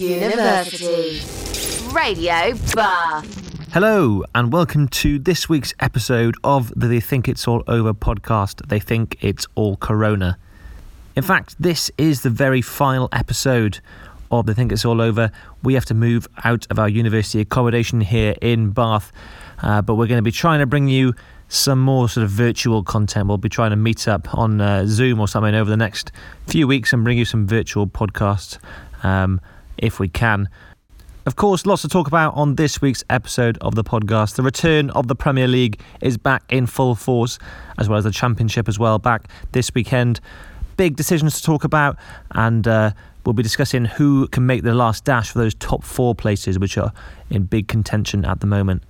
University. Radio Bath. Hello, and welcome to this week's episode of the They Think It's All Over podcast. They think it's all Corona. In fact, this is the very final episode of They Think It's All Over. We have to move out of our university accommodation here in Bath, uh, but we're going to be trying to bring you some more sort of virtual content. We'll be trying to meet up on uh, Zoom or something over the next few weeks and bring you some virtual podcasts um, if we can. Of course, lots to talk about on this week's episode of the podcast. The return of the Premier League is back in full force, as well as the Championship as well, back this weekend. Big decisions to talk about, and uh, we'll be discussing who can make the last dash for those top four places, which are in big contention at the moment.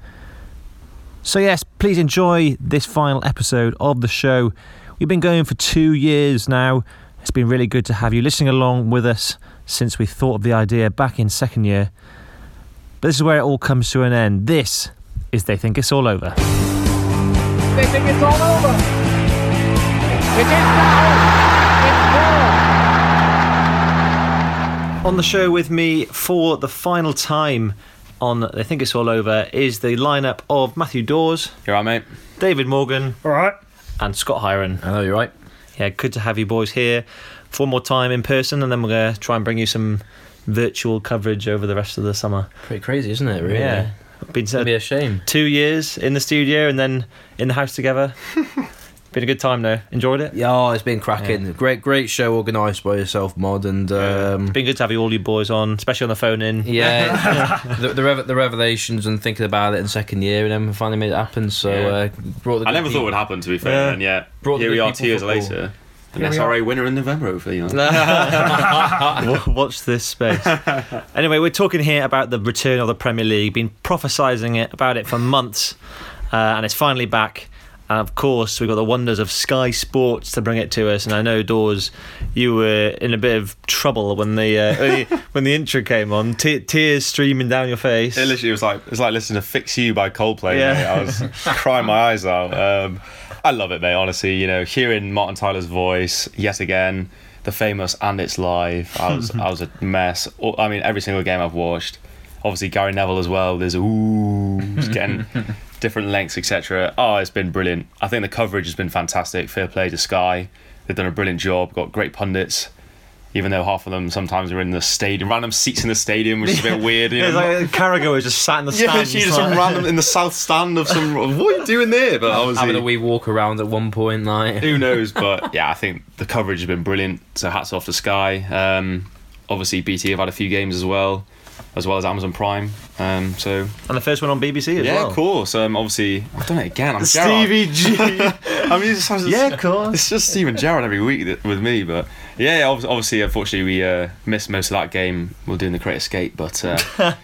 So, yes, please enjoy this final episode of the show. We've been going for two years now. It's been really good to have you listening along with us since we thought of the idea back in second year. But this is where it all comes to an end. This is They Think It's All Over. They think it's all over. It is now. On the show with me for the final time on They Think It's All Over is the lineup of Matthew Dawes, You're right, mate. David Morgan, All right. and Scott Hiron. Hello, you're right. Yeah, good to have you boys here for one more time in person, and then we're going to try and bring you some virtual coverage over the rest of the summer. Pretty crazy, isn't it? Really? Yeah. Been It'd be uh, a shame. two years in the studio and then in the house together. Been a good time though. Enjoyed it. Yeah, oh, it's been cracking. Great, great show organised by yourself, Mod, and um, Been good to have you all you boys on, especially on the phone in. yeah, the the, rev- the revelations and thinking about it in second year, and then we finally made it happen. So Yeah. uh, brought the I good never thought it would happen, to be fair. Yeah. And yeah, Brought here we are two years football. later. An Here we SRA winner in November, hopefully. You know. Watch this space. anyway, we're talking here about the return of the Premier League. Been prophesying it about it for months, uh, and it's finally back. And of course, we've got the wonders of Sky Sports to bring it to us. And I know, Dawes, you were in a bit of trouble when the uh, when the- intro came on. Te- tears streaming down your face. It literally was like it was like listening to "Fix You" by Coldplay. Yeah. mate. I was crying my eyes out. Um, I love it, mate. Honestly, you know, hearing Martin Tyler's voice yet again, the famous "and it's live." I was I was a mess. I mean, every single game I've watched. Obviously, Gary Neville as well. There's ooh, getting different lengths, etc. Oh, it's been brilliant. I think the coverage has been fantastic. Fair play to Sky. They've done a brilliant job. Got great pundits. Even though half of them sometimes are in the stadium, random seats in the stadium, which is a bit weird. You It's know, like Carragher was just sat in the yeah, stands. just some like- random in the south stand of some. What are you doing there? But I was having a wee walk around at one point, like who knows? But yeah, I think the coverage has been brilliant. So hats off to Sky. Um, obviously, BT have had a few games as well, as well as Amazon Prime. Um, so and the first one on BBC as yeah, well. Yeah, of course. Um, obviously, I've done it again. I'm Stevie G. Gerrard. I mean, it's just, yeah, of course. It's just Steven Gerrard every week that- with me, but yeah, yeah, obviously, unfortunately, we uh, missed most of that game. We're doing the Great Escape, but uh,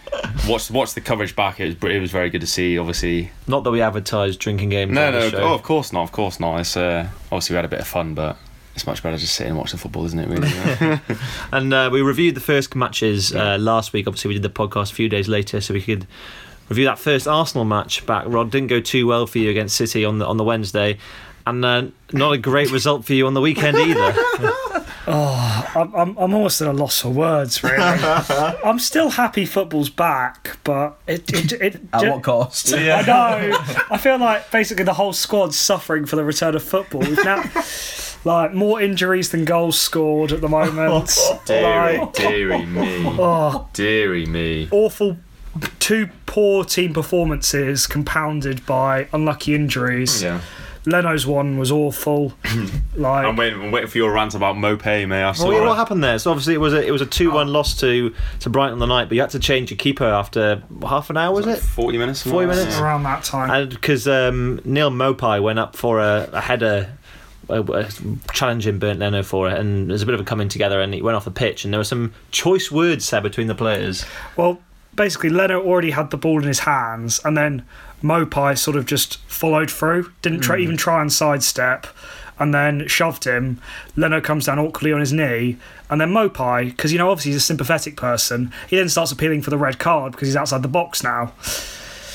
watch watch the coverage back. It was it was very good to see. Obviously, Not that we advertised drinking games. no, on the no, show. oh, of course not, of course not. It's uh, obviously we had a bit of fun, but it's much better just sitting and watch the football, isn't it? Really. yeah? And uh, we reviewed the first matches uh, last week. Obviously, we did the podcast a few days later, so we could review that first Arsenal match back. Rod didn't go too well for you against City on the on the Wednesday, and uh, not a great result for you on the weekend either. Oh, I'm, I'm, I'm almost at a loss for words, really. I'm still happy football's back, but it. it, it at ju- what cost? I know. I feel like basically the whole squad's suffering for the return of football. We've now like more injuries than goals scored at the moment. Oh, deary, like, deary me, oh, deary me. awful. Two poor team performances compounded by unlucky injuries. Yeah, Leno's one was awful. like I'm waiting. I'm waiting for your rant about Maupay, mate. I saw Well, it. what happened there? So obviously it was a it was a two one loss to to Brighton on the night, but you had to change your keeper after half an hour, was it? Forty minutes. 40 minutes? Yeah. around that time. Because um, Neal Maupay went up for a, a header. Uh, uh, challenging Bernd Leno for it, and there's a bit of a coming together, and he went off the pitch, and there were some choice words said between the players. Well, basically, Leno already had the ball in his hands, and then Maupay sort of just followed through, didn't try, mm. even try and sidestep, and then shoved him. Leno comes down awkwardly on his knee, and then Maupay, because you know obviously he's a sympathetic person, he then starts appealing for the red card because he's outside the box now.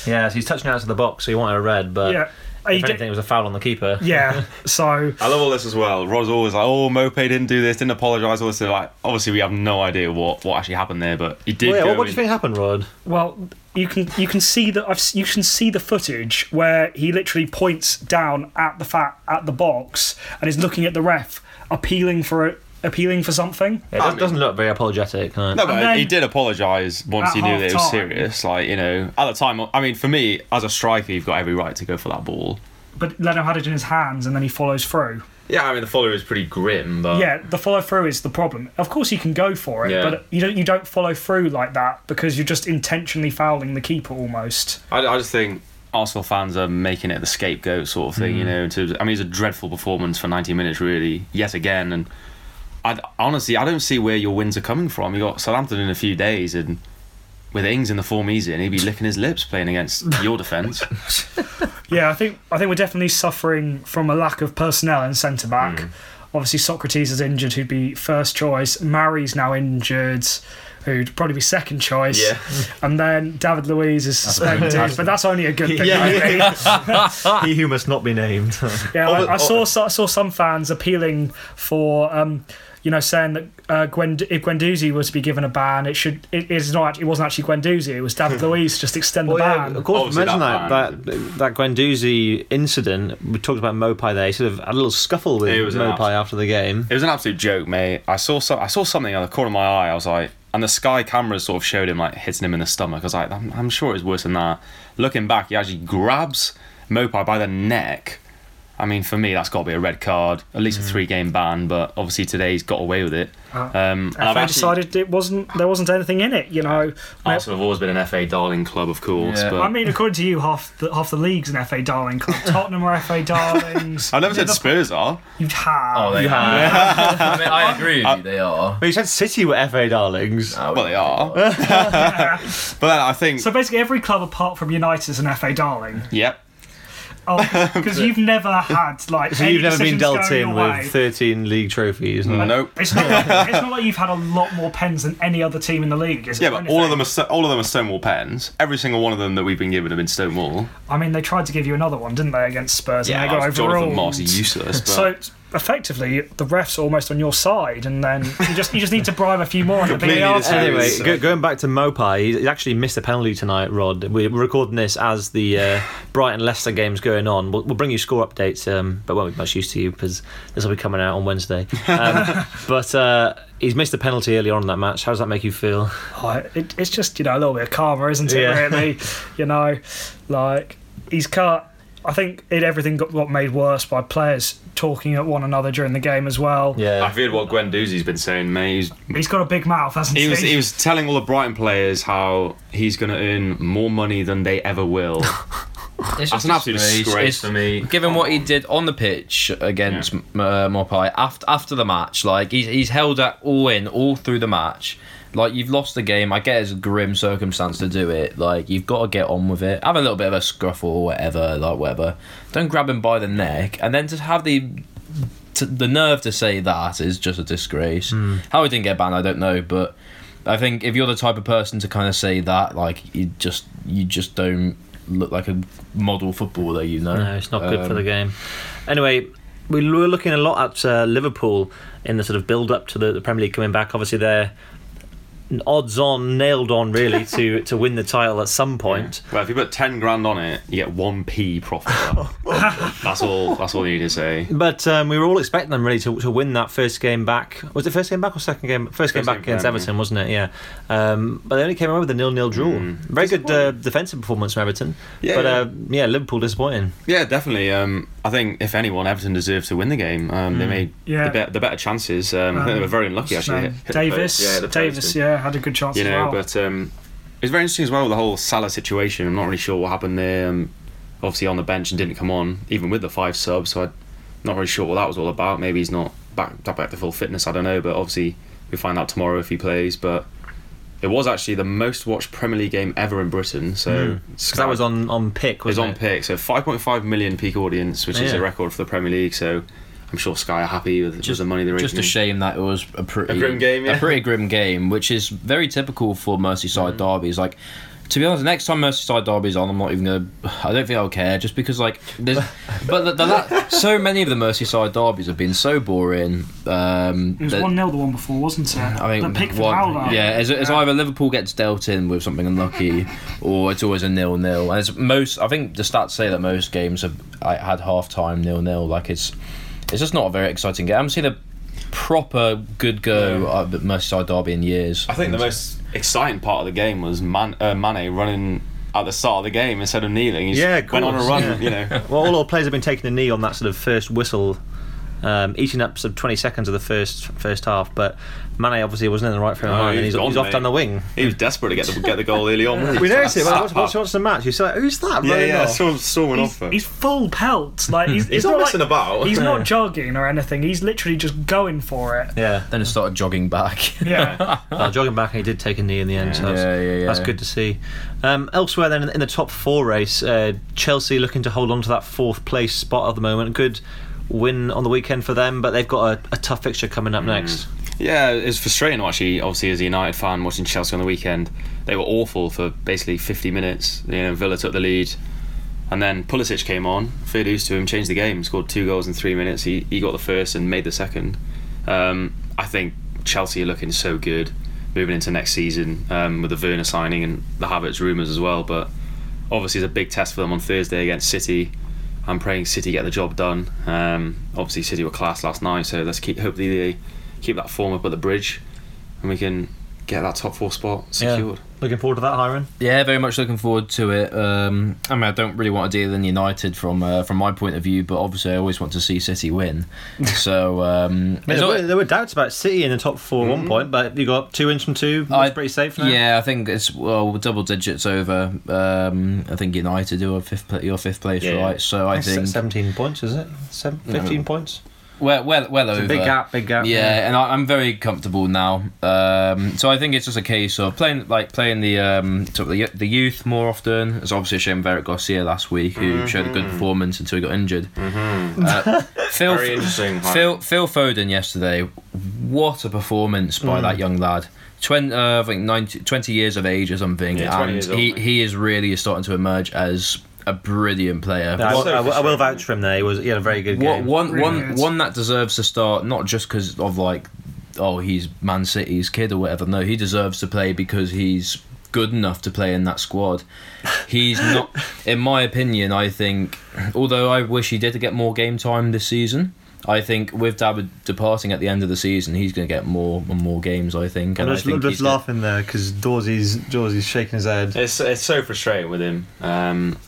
Yeah, so he's touching out to the box, so he wanted a red, but Yeah. Oh, he If did- anything, it was a foul on the keeper. yeah. So I love all this as well. Rod's always like, "Oh, Mope didn't do this, didn't apologise." All this, like, obviously, we have no idea what, what actually happened there, but he did. Well, yeah, go what, what do you think happened, Rod? Well, you can you can see that I've, you can see the footage where he literally points down at the fat at the box and is looking at the ref, appealing for a, appealing for something. It does, doesn't look very apologetic. No. No, but then- he did apologise once he knew that it was half-time- serious. Like, you know, at the time, I mean, for me, as a striker, you've got every right to go for that ball. But Leno had it in his hands and then he follows through. Yeah, I mean, the follower is pretty grim, but Yeah, the follow through is the problem. Of course, you can go for it, Yeah. but you don't you don't follow through like that because you're just intentionally fouling the keeper almost. I, I just think Arsenal fans are making it the scapegoat sort of thing, you mm. know. In terms, I mean, it's a dreadful performance for 90 minutes, really, yet again. And I honestly, I don't see where your wins are coming from. You got Southampton in a few days, and with Ings in the form he's in, he'd be licking his lips playing against your defence. Yeah, I think I think we're definitely suffering from a lack of personnel in centre back. Hmm. Obviously, Sokratis is injured, who'd be first choice. Mari's now injured, who'd probably be second choice. Yeah. And then David Luiz is suspended, but that's only a good thing. really. he who must not be named. Yeah, Oh, I, I oh, saw I saw some fans appealing for, um, you know, saying that uh, Gwen, if Guendouzi was to be given a ban, it should it is not it wasn't actually Guendouzi, it was David Luiz. Just extend the Well, yeah, ban. of course, Obviously mention that that, that that Guendouzi incident. We talked about Maupay there. He sort of had a little scuffle with It was an Maupay absolute- after the game. It was an absolute joke, mate. I saw so, I saw something on the corner of my eye. I was like, and the Sky cameras sort of showed him like hitting him in the stomach. I was like, I'm, I'm sure it's worse than that. Looking back, he actually grabs Maupay by the neck. I mean, for me, that's got to be a red card, at least a mm. three-game ban. But obviously, today he's got away with it. Uh, um, and I've FA actually, decided it wasn't there wasn't anything in it. You know, Arsenal have always been an FA darling club, of course. Yeah. But I mean, according to you, half the half the league's an FA darling club. Tottenham are FA darlings. I never said Liverpool- Spurs are. You have. Oh, they are. I mean, I agree with uh, you. They are. Well, you said City were FA darlings. Oh, Well, they are. but then I think, So basically, every club apart from United is an FA darling. yep. Oh, because you've never had like. So you've never been dealt in your way. with 13 league trophies. no? Nope. It's not, like, it's not like you've had a lot more pens than any other team in the league, is it? Yeah, Or but all of them are all of them are Stonewall pens. Every single one of them that we've been given have been Stonewall. I mean, they tried to give you another one, didn't they, against Spurs, and they got Jonathan overruled. Moss useless. But So effectively, the refs are almost on your side, and then you just you just need to bribe a few more. on the Completely VAR disagree. team. Anyway, So- go, going back to Maupay, he he actually missed a penalty tonight, Rod. We're recording this as the uh, Brighton Leicester game's going on. We'll, we'll bring you score updates, um, but won't be much use to you because this will be coming out on Wednesday. Um, but uh, he's missed a penalty early on in that match. How does that make you feel? Oh, it, it's just you know a little bit of karma, isn't it? Yeah. Really, you know, like he's cut. I think it everything got, got made worse by players talking at one another during the game as well. Yeah. I've heard what Guendouzi's been saying, mate. He's, He's got a big mouth, hasn't he? he was he was telling all the Brighton players how he's going to earn more money than they ever will. It's That's just an absolute disgrace It's- for me. Given what he did on the pitch against uh, Maupay after after the match, like he's he's held that all in all through the match. Like you've lost the game. I get it's a grim circumstance to do it. Like you've got to get on with it. Have a little bit of a scruffle or whatever. Like whatever. Don't grab him by the neck and then to have the to, the nerve to say that is just a disgrace. How he didn't get banned, I don't know, but I think if you're the type of person to kind of say that, like you just you just don't look like a model footballer, you know. No, it's not good for Um, the game. Anyway, we were looking a lot at uh, Liverpool in the sort of build up to the, the Premier League coming back. Obviously, they're odds on, nailed on, really, to, to win the title at some point. Well, if you put ten grand on it, you get one p profit. that's all. That's all you need to say. But um, we were all expecting them really to, to win that first game back. Was it first game back or second game? First, game First back game against back, Everton, wasn't it? Yeah. Um, but they only came away with a nil-nil draw. Mm. Very good uh, defensive performance from Everton. Yeah, but yeah. uh, yeah, Liverpool disappointing. Yeah, definitely. Um, I think if anyone, Everton deserved to win the game. Um, They made Yeah. the, be- the better chances. Um, I think they were very unlucky actually. his name? Hit- hit the Davies. Yeah. Davies, yeah, had a good chance you as know, well. but um, it's very interesting as well the whole Salah situation. I'm not really sure what happened there. Um, obviously on the bench and didn't come on even with the five subs, so I'm not really sure what that was all about. Maybe he's not back back to full fitness. I don't know, but obviously we find out tomorrow if he plays. But it was actually the most watched Premier League game ever in Britain. So Because that was on, on pick, it was wasn't on pick. So 5.5 million peak audience, which is a record for the Premier League. So I'm sure Sky are happy with, with the money they're Just a shame that it was a pretty A grim game, yeah. a pretty grim game, which is very typical for Merseyside derbies. Like To be honest, the next time Merseyside derby's on, I'm not even gonna. I don't think I'll care, just because like, there's, but the, the la- so many of the Merseyside derbies have been so boring. Um, It was one 0 the one before, wasn't it? I mean, the Pickford one- howler. yeah, as, as Yeah. either Liverpool gets dealt in with something unlucky, or it's always a nil nil. And it's most, I think the stats say that most games have like, had half time nil nil. Like it's, it's just not a very exciting game. I haven't seen a proper good go at the Merseyside derby in years. I think the most exciting part of the game was Man- uh, Mane running at the start of the game instead of kneeling. He Yeah, went on a run. yeah. You know, Well, all our players have been taking a knee on that sort of first whistle, um, eating up sort of 20 seconds of the first first half. But Mane obviously wasn't in the right frame of No, mind, and he's he's, gone, he's off down the wing. he was desperate to get the get the goal early on. wasn't he? We noticed it. Slap Once, once up. watch the match, you say, "Who's that?" Yeah, running yeah. off?" Storm, storming He's, off. it. he's full pelt. Like he's, He's it's not like- messing about. He's not jogging or anything. He's literally just going for it. yeah. Then he started jogging back. Yeah. Uh, jogging back, and he did take a knee in the end. So Yeah, that's, yeah, yeah. that's good to see. Um, elsewhere, then in, in the top four race, uh, Chelsea looking to hold on to that fourth place spot at the moment. Good win on the weekend for them, but they've got a, a tough fixture coming up next. Yeah, it's frustrating actually. Obviously, as a United fan watching Chelsea on the weekend, they were awful for basically 50 minutes. You know, Villa took the lead, and then Pulisic came on. Fair dues to him, changed the game, scored two goals in three minutes. He he got the first and made the second. Um, I think Chelsea are looking so good moving into next season um, with the Werner signing and the Havertz rumours as well. But obviously, it's a big test for them on Thursday against City. I'm praying City get the job done. Um, obviously, City were class last night, so let's keep hopefully they keep that form up at the bridge, and we can get that top four spot secured. Looking forward to that, Hiron. Yeah, very much looking forward to it. Um, I mean, I don't really want to deal in United from uh, from my point of view, but obviously I always want to see City win. So um, I mean, there, were, there were doubts about City in the top four at one point, but you got two wins from two. That's I- pretty safe now. Yeah, I think it's well double digits over. Um, I think United do a fifth, your fifth place, Yeah. right? So I That's think 17 points, is it? Seven, 15 points? Well, well, well over. big gap, big gap. Yeah, and I, I'm very comfortable now. Um, so I think it's just a case of playing like playing the um, sort of the, the youth more often. It's obviously a shame with Eric Garcia last week, who showed a good performance until he got injured. Uh, Phil, Very interesting. Phil Phil Foden yesterday, what a performance by that young lad. 20, uh, I think 90, 20 years of age or something, Yeah, and old, he, he is really starting to emerge as a brilliant player. No, I, What- I- I will vouch for him there. He was he had a very good What game. one Really one good. one that deserves to start not just because of like oh he's Man City's kid or whatever. No, he deserves to play because he's good enough to play in that squad. He's not, in my opinion. I think, although I wish he did get more game time this season. I think with David departing at the end of the season, he's going to get more and more games. I think, and I'm just, think I'm just he's gonna- laughing there because Dawsey's, Dawsey's shaking his head. It's it's so frustrating with him. Um,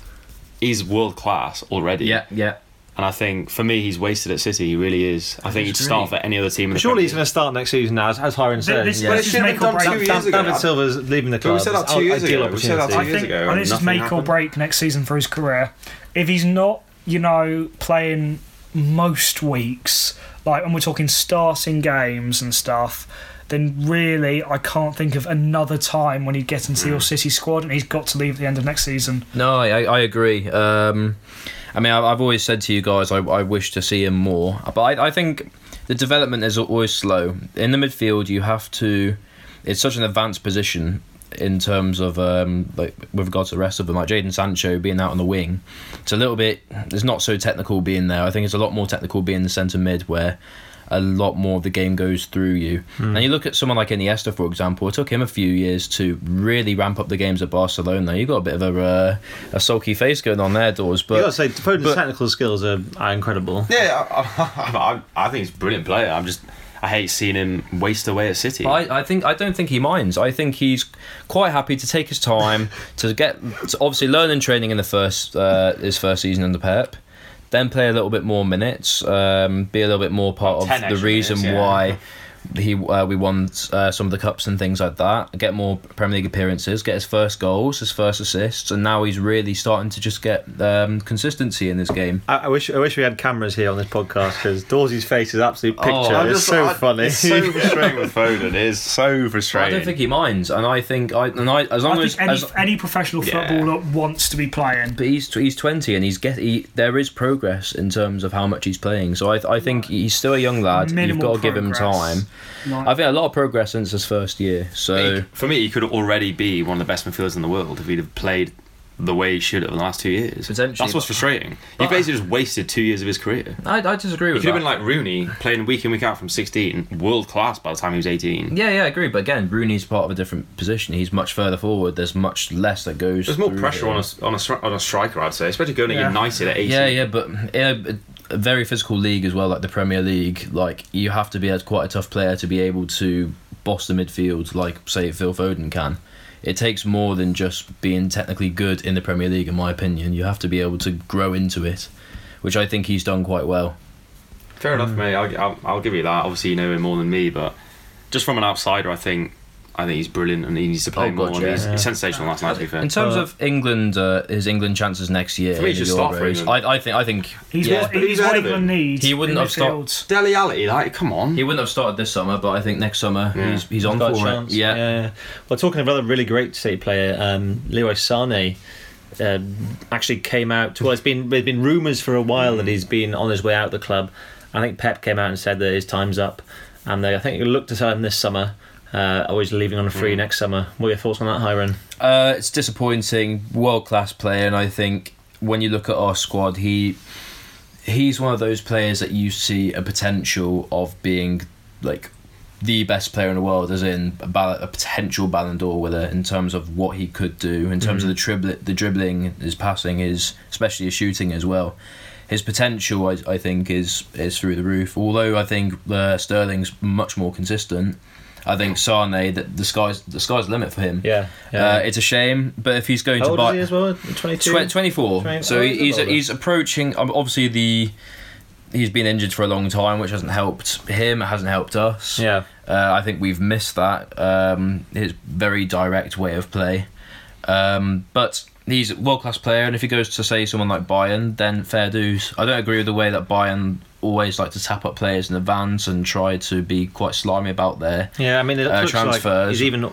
he's world class already. Yeah, yeah. And I think for me, he's wasted at City. He really is. I think he'd start for any other team in the Surely he's going to start next season now, as, as Hiron said. This, Yeah. this is Should've make done or break. two Dan- years ago. David Silva's leaving the But club. we said that It's two years ideal ago. We said that opportunity. I two years think, ago and this is nothing make or break next season for his career. If he's not, you know, playing most weeks, like, and we're talking starting games and stuff, then really I can't think of another time when he'd get into Mm. your City squad and he's got to leave at the end of next season. No, I, I agree. Um, I mean, I've always said to you guys, I, I wish to see him more. But I, I think the development is always slow. In the midfield, you have to. It's such an advanced position in terms of um, like with regards to the rest of them, like Jadon Sancho being out on the wing. It's a little bit. It's not so technical being there. I think it's a lot more technical being the centre mid where. A lot more of the game goes through you. And you look at someone like Iniesta, for example. It took him a few years to really ramp up the games at Barcelona. You got a bit of a uh, a sulky face going on there, Dawes. you got to say, Foden's but- technical skills are, are incredible. Yeah, I, I, I think he's a brilliant player. I'm just I hate seeing him waste away at City. I, I think I don't think he minds. I think he's quite happy to take his time to get to obviously learn and training in the first uh, his first season under Pep, then play a little bit more minutes, um, be a little bit more part of the reason yeah. why he uh, we won uh, some of the cups and things like that. Get more Premier League appearances, get his first goals, his first assists, and now he's really starting to just get um, consistency in this game. I, I wish I wish we had cameras here on this podcast because Dawsey's face is absolute picture. Oh, it's just- so I- funny. It's so frustrating with Foden. It is so frustrating. I don't think he minds, and I think I and I as long I as, any, as any professional Yeah. footballer wants to be playing. But he's he's twenty and he's get he, there is progress in terms of how much he's playing. So I I think he's still a young lad. Minimal You've got to give him time. Right. I think a lot of progress since his first year. So He- for me, he could already be one of the best midfielders in the world if he'd have played the way he should have in the last two years. Potentially, That's what's but- frustrating. He basically just wasted two years of his career. I, I disagree with. He with could have been like Rooney, playing week in, week out from 16, world class by the time he was 18. yeah, yeah, I agree. But again, Rooney's part of a different position. He's much further forward. There's much less that goes. There's more pressure him. on a, on, a, on a striker, I'd say, especially going to Yeah. United at 18. Yeah, yeah, but in a, a very physical league as well, like the Premier League, like you have to be a, quite a tough player to be able to boss the midfield, like say Phil Foden can. It takes more than just being technically good in the Premier League, in my opinion. You have to be able to grow into it, which I think he's done quite well. Fair enough, hmm. mate. I'll, I'll, I'll give you that. Obviously, you know him more than me, but just from an outsider, I think I think he's brilliant and he needs to play Oh, more. God, and yeah. he's, Yeah. he's sensational last night, to be fair. In terms But- of England, uh, his England chances next year, For me, in just the start for England. I, I think I think He's yeah, what, he's he's what of England him. needs. He wouldn't in have stopped- midfield. Dele Alli, like, come on. he wouldn't have started this summer, but I think next summer Yeah. he's he's on got for chance. it. Yeah. yeah. Well, talking of another really great City player, um, Leroy Sane. Uh, actually came out. Well, it's been there's been rumours for a while that he's been on his way out of the club. I think Pep came out and said that his time's up, and they, I think he looked to sell him this summer. Uh, always leaving on a free next summer. What are your thoughts on that, Hiron? Uh, it's disappointing. World class player, and I think when you look at our squad, he he's one of those players that you see a potential of being like the best player in the world, as in a, ball- a potential Ballon d'Or winner in terms of what he could do, in terms of the dribble, the dribbling, his passing, his especially his shooting as well. His potential, I, I think, is is through the roof. Although I think uh, Sterling's much more consistent. I think Sane, that the sky's the sky's the limit for him. Yeah, Uh, it's a shame, but if he's going How to buy as well? Twenty-two. Tw- 24. Twenty- so oh, he- he's he's he's approaching. um, Obviously, the he's been injured for a long time, which hasn't helped him. It hasn't helped us. Yeah. Uh, I think we've missed that. Um, his very direct way of play. Um, but he's a world class player, and if he goes to say someone like Bayern, then fair dues. I don't agree with the way that Bayern always like to tap up players in advance and try to be quite slimy about their Yeah, I mean, it Uh, looks like transfers. he's even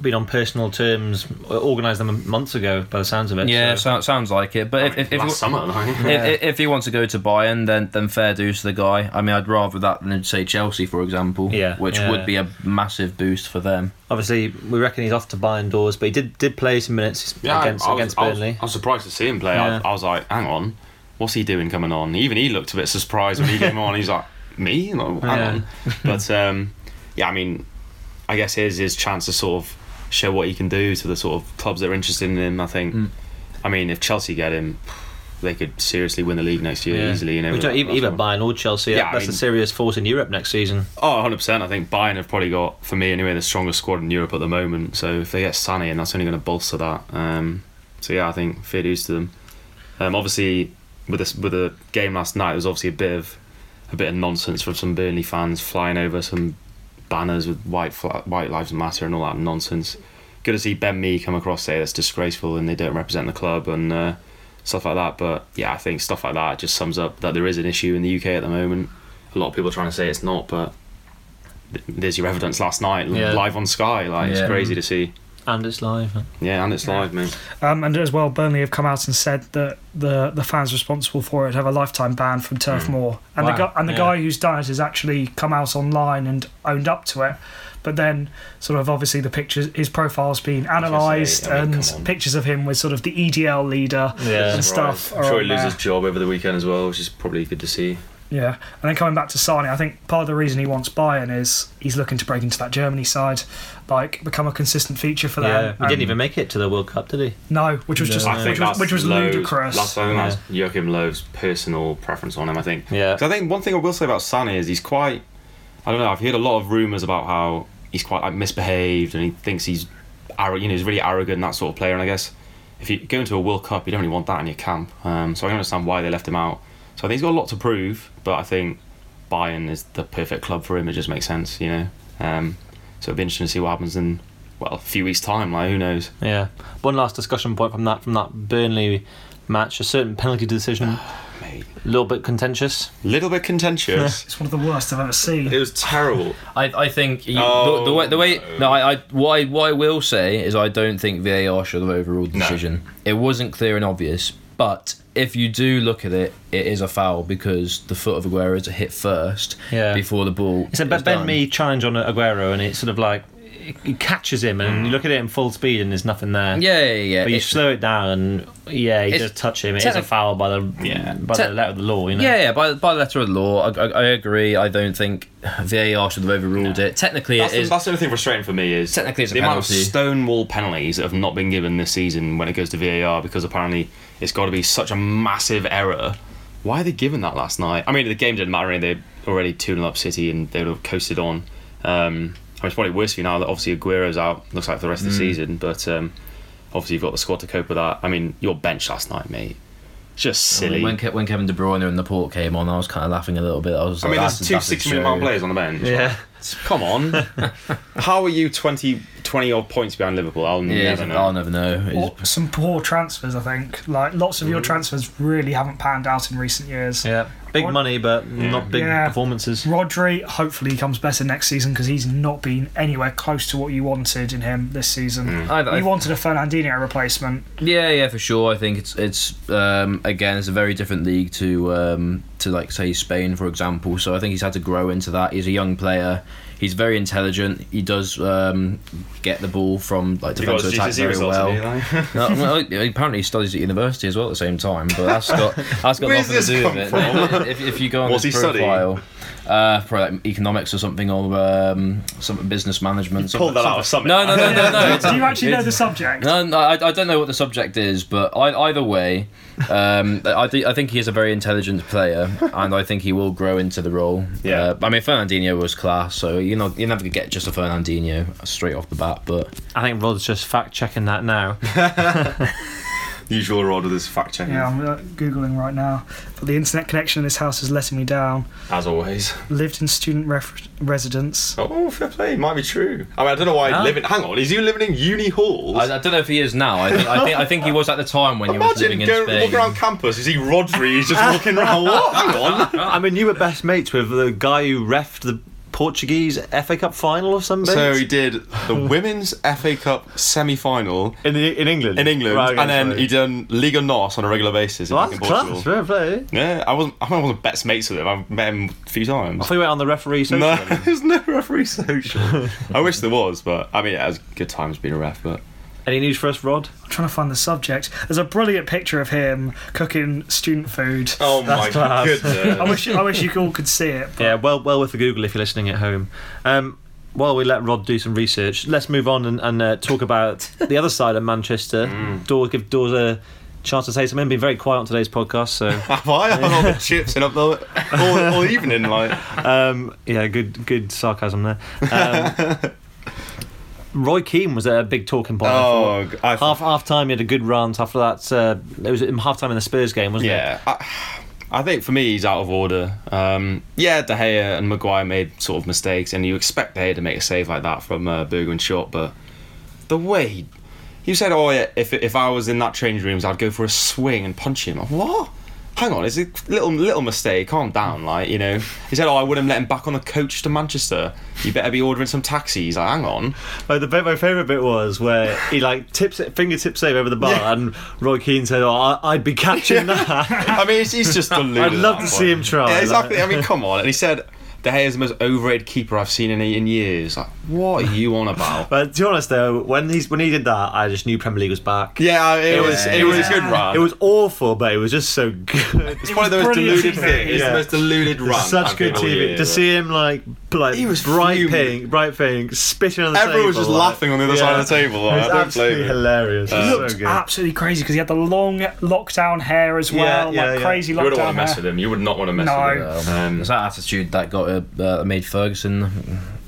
been on personal terms, organised them months ago, by the sounds of it. yeah. so. So, sounds like it. But if, if, if last you- summer, like. if, if, if he wants to go to Bayern, then then fair dues to the guy. I mean, I'd rather that than say Chelsea, for example. Yeah, which yeah. would be a massive boost for them. Obviously, we reckon he's off to Bayern Dawes, but he did did play some minutes Yeah, against I, I was, against I was- Burnley. I was surprised to see him play. Yeah. I, I was like, hang on, what's he doing coming on? Even he looked a bit surprised when he came on. He's like, me? Like, hang Yeah. on. But um, yeah, I mean, I guess here's his chance to sort of show what he can do to the sort of clubs that are interested in him. I think. Mm. I mean, if Chelsea get him, they could seriously win the league next year Yeah. easily. You know, Which, with that- either, that either squad. Bayern or Chelsea, Yeah, I that's a serious force in Europe next season. Oh, 100%. I think Bayern have probably got, for me anyway, the strongest squad in Europe at the moment. So if they get Sané and that's only going to bolster that. Um, so yeah, I think fair dues to them. Um, obviously, with this with the game last night, there was obviously a bit of a bit of nonsense from some Burnley fans flying over some banners with white fla- white lives matter and all that nonsense. Good to see Ben Mee come across say that's disgraceful and they don't represent the club and uh, stuff like that. But yeah, I think stuff like that just sums up that there is an issue in the UK at the moment. A lot of people are trying to say it's not, but th- there's your evidence last night Yeah. live on Sky. Like Yeah. it's crazy to see. And it's live. Yeah, and it's live, man. Um, and as well, Burnley have come out and said that the the fans responsible for it have a lifetime ban from Turf Moor, and the Wow. guy and the Yeah. guy who's done it has actually come out online and owned up to it. But then, sort of obviously, the pictures, his profile's been analysed, I mean, and come on. pictures of him with sort of the EDL leader Yeah. and stuff. I'm are sure on he loses his job over the weekend as well, which is probably good to see. Yeah, and then coming back to Sane, I think part of the reason he wants Bayern is he's looking to break into that Germany side, like become a consistent feature for them. Yeah, them. he didn't even make it to the World Cup, did he? No, which was just No. I think which was, which was Löw's- ludicrous. That's, I think that's Joachim Löw's personal preference on him. I think. Yeah. 'Cause I think one thing I will say about Sané is he's quite. I don't know. I've heard a lot of rumours about how he's quite like misbehaved and he thinks he's, arro- you know, he's really arrogant and that sort of player. And I guess if you go into a World Cup, you don't really want that in your camp. Um, so I can understand why they left him out. So I think he's got a lot to prove, but I think Bayern is the perfect club for him. It just makes sense, you know. Um, so it'll be interesting to see what happens in well a few weeks' time. Like who knows? Yeah. One last discussion point from that from that Burnley match. A certain penalty decision, a little bit contentious. little bit contentious. It's one of the worst I've ever seen. it was terrible. I, I think he, Oh, the, the way the way no I, I what I what I will say is I don't think VAR should have overruled the No. decision. It wasn't clear and obvious, But if you do look at it, it is a foul because the foot of Aguero is a hit first Yeah. before the ball. It's a is Ben done. Me challenge on Aguero, and it's sort of like he catches him, and you look at it in full speed, and there's nothing there. Yeah, yeah, yeah. But you It- slow it down, and yeah, he It's does touch him. It is a technic- foul by the Yeah. by Te- the letter of the law. You know. Yeah, yeah. By by the letter of the law, I, I, I agree. I don't think VAR should have overruled it. Technically, That's, it the, is. that's the only thing frustrating for me is Technically it's a the amount of penalty. stonewall penalties that have not been given this season when it goes to VAR because apparently it's got to be such a massive error. Why are they giving that last night? I mean, the game didn't matter. They're already 2 0 up City and they would have coasted on. Um, I mean, it's probably worse for you now that obviously Aguero's out, looks like for the rest of Mm. the season, but um, obviously you've got the squad to cope with that. I mean, your bench last night, mate. Just I mean, silly. when, Ke- when Kevin De Bruyne and Laporte came on, I was kind of laughing a little bit. I was I like, mean, there's two 60 million pound players on the bench. Yeah. Come on. How are you 20, 20 odd points behind Liverpool? I'll Yeah, never know. I'll never know. It's- some poor transfers, I think. Like lots of your transfers really haven't panned out in recent years. Yeah. Big money, but not big Yeah. performances. Rodri, hopefully, he comes better next season because he's not been anywhere close to what you wanted in him this season. I- I- you wanted a Fernandinho replacement. Yeah, yeah, for sure. I think it's it's um, again it's a very different league to um, to like say Spain, for example. So I think he's had to grow into that. He's a young player. He's very intelligent. He does um, get the ball from like defensive his attack very well. no, apparently he studies at university as well at the same time, but that's got that's got nothing to do with it. from? If, if you go on What's his he studying? Profile, uh, probably like economics or something, or um, some business management. Pull something- that out of something. No, no, no, no, no. it's- Do you actually know the subject? no, no I, I don't know what the subject is, but I, either way, um, I, th- I think he is a very intelligent player, and I think he will grow into the role. Yeah. Uh, I mean, Fernandinho was class, so you know you're never gonna get just a Fernandinho straight off the bat. But I think Rod's just fact checking that now. Usual rod with his fact checking. Yeah, I'm uh, googling right now. But the internet connection in this house is letting me down. As always. Lived in student ref- residence. Oh, fair play. Might be true. I mean, I don't know why he's living. Hang on, is he living in uni halls? I, I don't know if he is now. I think I think, I think he was at the time when he was living in going Spain. walking around campus. Is he Rodri? He's just walking around. What? Hang on. I mean, you were best mates with the guy who refed the Portuguese FA Cup final or something. So he did the women's FA Cup semi-final in the, in England. in England, Right, and then sorry. he done Liga Nos on a regular basis in, Well, in that's Portugal. class. Fair play. Yeah, I wasn't. I wasn't best mates with him. I met him a few I times. thought you went on the referee social. No, there's no referee social. I wish there was, but I mean, it has good times being a ref. But Any news for us, Rod? I'm trying to find the subject. There's a brilliant picture of him cooking student food. oh my class. goodness. I wish I wish you all could see it. but- Yeah, well, well with the Google if you're listening at home. Um, while we let Rod do some research, let's move on and, and uh, talk about the other side of Manchester. Dawes, give Dawes a chance to say something. Been very quiet on today's podcast, so Have I? I've had all the chips and up the all, all evening, like. um, yeah, good good sarcasm there. Um, Roy Keane was a big talking point. I thought. Oh, I half half time he had a good rant. After that, uh, it was half time in the Spurs game, wasn't it? Yeah, I, I think for me he's out of order. Um, yeah, De Gea and Maguire made sort of mistakes, and you expect De Gea to make a save like that from uh, Bergwijn shot, but the way he, you said, oh yeah, if if I was in that change rooms, I'd go for a swing and punch him. What? Hang on, it's a little little mistake. Calm down, like you know. He said, "Oh, I wouldn't let him back on the coach to Manchester. You better be ordering some taxis." Like, hang on. Like the bit, my favourite bit was where he like tips it, fingertip save over the bar, Yeah. and Roy Keane said, "Oh, I, I'd be catching that." I mean, he's, he's just deluded. I'd love to point. see him try, Yeah, exactly. like- I mean, come on. And he said, De Gea is the most overrated keeper I've seen in in years. Like, what are you on about? But to be honest, though, when he's when he did that, I just knew Premier League was back. yeah, it was Yeah, it was yeah. a good run. It was awful, but it was just so good. It's one of those deluded TV. things. It's Yeah. the most deluded run. Such I've good TV year, to but- see him like like He was bright fuming. pink, bright pink, spitting on the table. Everyone was just like- laughing on the other side of the table. Like, it was I don't absolutely blame him. hilarious. It was Uh, so good. Absolutely crazy because he had the long lockdown hair as well, yeah, like yeah. crazy You wouldn't want to mess with him. You would not want to mess No. with him. Um, It's that attitude that got uh, uh, made Ferguson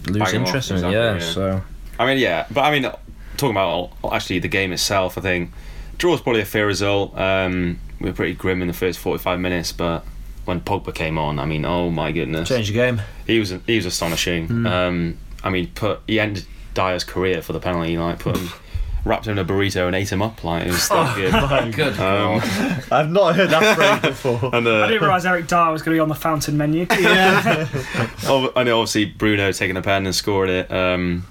lose Bang interest in it. exactly, Yeah, yeah. so I mean, yeah, but I mean, talking about actually the game itself, I think draw was probably a fair result. Um, we were pretty grim in the first forty-five minutes, but when Pogba came on, I mean, oh my goodness, changed the game. he was he was astonishing. Um, I mean, put he ended Dier's career for the penalty. Like, put him, wrapped him in a burrito and ate him up. Like, it was that good. good. Um, I've not heard that phrase before. and I uh, didn't realise Eric Dier was going to be on the fountain menu. ob- I know obviously Bruno taking a pen and scoring it. Um,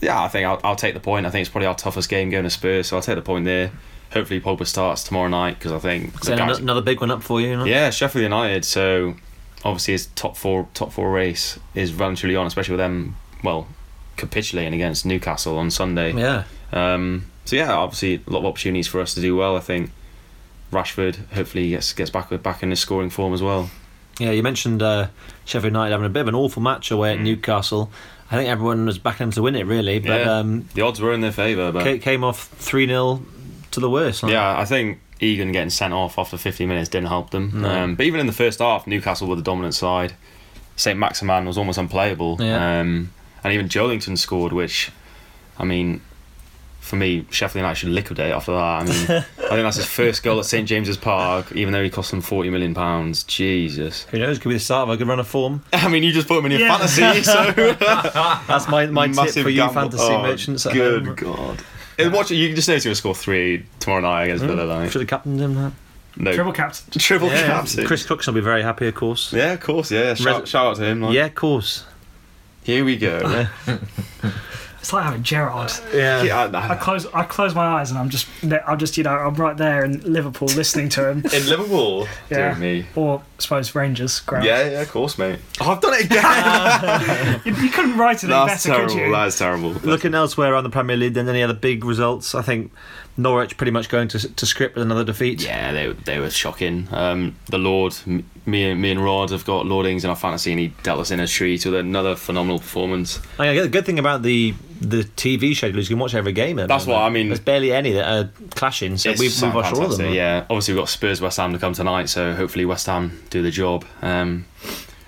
yeah, I think I'll, I'll take the point. I think it's probably our toughest game going to Spurs, so I'll take the point there. hopefully Pogba starts tomorrow night because I think the So guys- another, another big one up for you. you yeah, Sheffield United. So obviously his top four top four race is relatively on, especially with them well capitulating against Newcastle on Sunday. Yeah. Um, so yeah, obviously a lot of opportunities for us to do well. I think Rashford hopefully gets gets back back in his scoring form as well. Yeah, you mentioned uh, Sheffield United having a bit of an awful match away at Newcastle. I think everyone was backing them to win it, really, but Yeah. um, The odds were in their favour, but ca- came off 3 0 to the worst. yeah, I think Egan getting sent off after 50 minutes didn't help them. Um, but even in the first half, Newcastle were the dominant side. St Maximin was almost unplayable. Yeah. Um, and even Joelinton scored, which, I mean, for me, Sheffield United should liquidate after that. I mean, I think that's his first goal at St James's Park, even though he cost them £40 million. Jesus. Who knows? Could be the start of a good run of form. I mean, you just put him in your Yeah. fantasy, so. That's my, my tip Massive for you fantasy Oh, merchants. At Good home. God. Uh, Watch it, you just know he's going to score three tomorrow night against Villa. Like. Should have captained him. That. No, Triple captain. triple Yeah, captain. Chris Cookson will be very happy, of course. Yeah, of course. Yeah, shout, Res- shout out to him. Like. Yeah, of course. Here we go. It's like having Gerrard. Yeah. Yeah, I close I close my eyes and I'm just I'm just you know I'm right there in Liverpool listening to him. in Liverpool. Yeah. Dear me. Or I suppose Rangers. Ground. Yeah, yeah, of course, mate. Oh, I've done it again. You, you couldn't write it any That's better, could terrible. you? That is terrible. Looking elsewhere around the Premier League than any other big results, I think Norwich pretty much going to to script with another defeat. Yeah, they they were shocking. Um, the Lord, m- me and me and Rod have got Lordings in our fantasy, and he dealt us in a treat with another phenomenal performance. I mean, the good thing about the the TV schedule is you can watch every game. at That's what. I mean. There's barely any that are clashing, so we've, watched all of them. Yeah, obviously we've got Spurs West Ham to come tonight, so hopefully West Ham do the job um,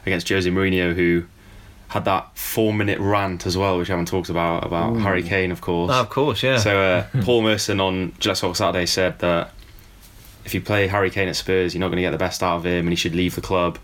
against Jose Mourinho, who had that four-minute rant as well, which I haven't talked about about Harry Kane, of course. Oh, of course, yeah. So uh, Paul Merson on Gillette Talk Saturday said that if you play Harry Kane at Spurs, you're not going to get the best out of him, and he should leave the club.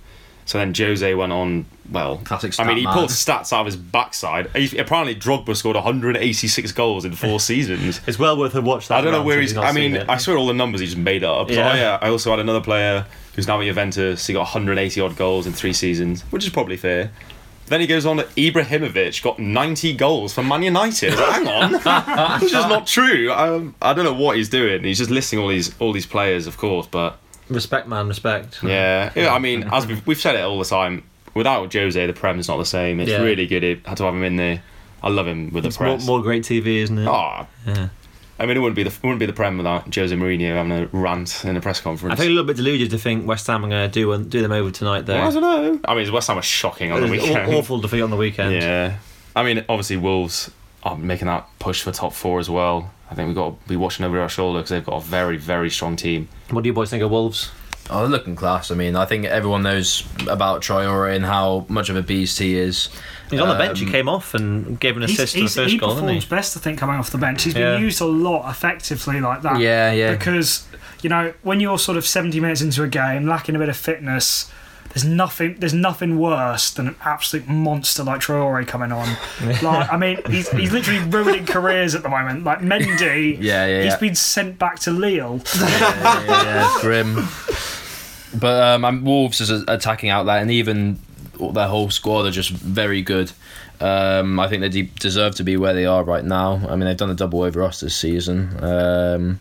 So then Jose went on. Well, Classic I mean, he stat pulled stats out of his backside. He, apparently, Drogba scored 186 goals in four seasons. it's well worth a watch. That I don't know where he's. I mean, it. I swear all the numbers he just made up. So, Yeah. oh, yeah, I also had another player who's now at Juventus. He got 180 odd goals in three seasons, which is probably fair. Then he goes on to Ibrahimovic, got 90 goals for Man United. I was like, Hang on, which is not true. Um, I don't know what he's doing. He's just listing all these all these players, of course, but respect, man, respect. yeah, yeah. I mean, as we've, we've said it all the time, without Jose, the Prem's not the same. It's Yeah. really good. It had to have him in there. I love him with It's the more, more great TV, isn't it? Ah, Yeah. I mean, it wouldn't be the it wouldn't be the Prem without Jose Mourinho having a rant in a press conference. I think a little bit deluded to think West Ham are going to do do them over tonight, though. Well, I don't know. I mean, West Ham was shocking on the weekend. awful defeat on the weekend. Yeah. I mean, obviously Wolves are making that push for top four as well. I think we've got to be watching over our shoulder because they've got a very, very strong team. What do you boys think of Wolves? Oh, they're looking class. I mean, I think everyone knows about Traore and how much of a beast he is. He's on the bench. He Um, came off and gave an assist to the first he goal, didn't performs best, I think, coming off the bench. He's Yeah. been used a lot effectively like that. Yeah, yeah. Because you know when you're sort of 70 minutes into a game, lacking a bit of fitness, there's nothing. There's nothing worse than an absolute monster like Traore coming on. like I mean, he's, he's literally ruining careers at the moment. Like Mendy, Yeah, yeah, he's yeah. been sent back to Lille. yeah, yeah, grim. But um, Wolves is attacking out there, and even their whole squad are just very good. Um, I think they de- deserve to be where they are right now. I mean, they've done a double over us this season. Um,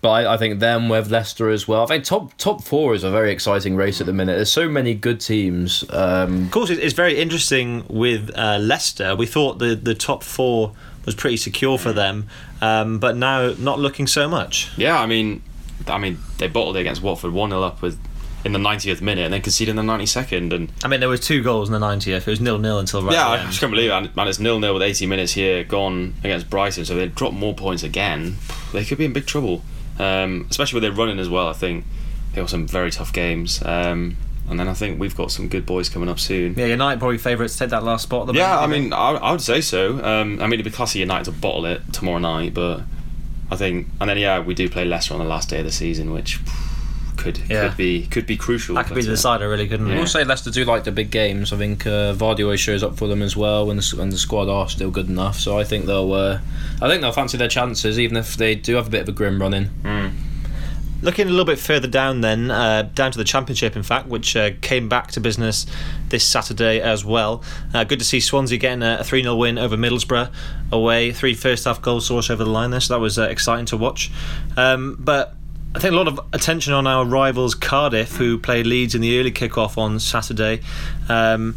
but I, I think them with Leicester as well. I think top top four is a very exciting race at the minute. There's so many good teams. Um, Of course, it's it's very interesting with uh, Leicester. We thought the, the top four was pretty secure for them, um, but now not looking so much. Yeah, I mean, I mean they bottled it against Watford one 0 up with in the 90th minute and then conceded in the 92nd and I mean, there was two goals in the 90th. It was nil nil until right. yeah, I the end. just can't believe it. Man, it's nil nil with 80 minutes here gone against Brighton. So if they drop more points again, they could be in big trouble. Um, especially with their running as well. I think they got some very tough games. Um, and then I think we've got some good boys coming up soon. Yeah, United probably favourites to take that last spot. At the Yeah, I mean, I, I would say so. Um, I mean, it'd be classy United to bottle it tomorrow night, but I think, and then yeah, we do play Leicester on the last day of the season, which could Yeah. could be could be crucial. that could be but, the uh, decider, really, couldn't I it? will say Leicester do like the big games. I think uh, always shows up for them as well, when the, and the squad are still good enough. So I think they'll, uh, I think they'll fancy their chances, even if they do have a bit of a grim run in. looking a little bit further down, then uh, down to the championship, in fact, which uh, came back to business this Saturday as well. Uh, good to see Swansea getting a three 0 win over Middlesbrough away. Three first half goals source over the line there, so that was uh, exciting to watch. Um, but I think a lot of attention on our rivals Cardiff, who played Leeds in the early kick-off on Saturday. Um,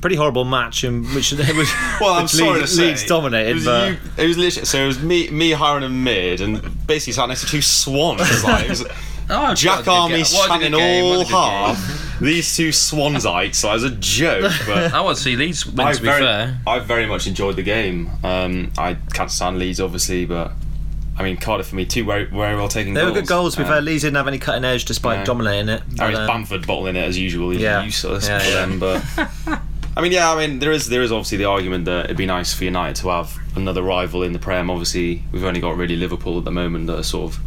pretty horrible match in which it was Well, I'm sorry Leeds, to say, Leeds dominated, It was, but you, it was literally so it was me, me, Hiron, and Mid, and basically sat next to two swans. Like, it was Oh, Jack what a good Army ga- what a chanting good game, what a all half. These two swansites. So it was a joke, but. I want to see Leeds win. I To be very, fair, I very much enjoyed the game. Um, I can't stand Leeds, obviously, but I mean Cardiff for me, two very, very well taken they goals. were good goals. To be Um, fair, Leeds didn't have any cutting edge despite No. dominating it. I But, mean, um, Bamford bottling it as usual. He's Yeah. useless Yeah, for yeah. them, but. I mean, yeah. I mean, there is there is obviously the argument that it'd be nice for United to have another rival in the Prem. Obviously, we've only got really Liverpool at the moment that are sort of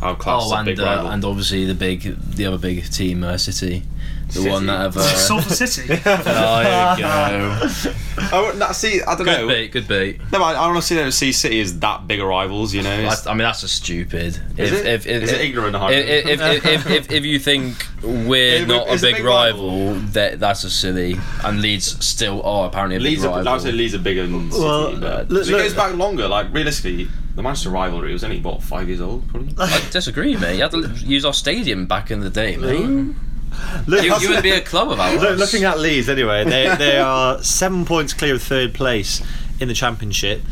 outclassed oh, a big and uh, rival. and obviously the big, the other big team, uh, City, the City. one that ever. Uh, Salford City. oh, you go. oh, no, see, I don't Good know. bait, good bait. No, I, I honestly don't see City as that big a rivals. You know, I, It's- I mean, that's just stupid. Is if, it? If, if, Is it ignorant, If, if, if, if, if, if you think we're Is not a is it big, big rival, that that's just silly. And Leeds still are apparently a Leeds big are, rival. I would say Leeds are bigger than City, Well, but look- it goes back longer. Like realistically, the Manchester rivalry was only what five years old, probably. I disagree, mate. You had to use our stadium back in the day, mate. Look- You, you would be a club of ours. Look, looking at Leeds anyway, they they are seven points clear of third place in the championship.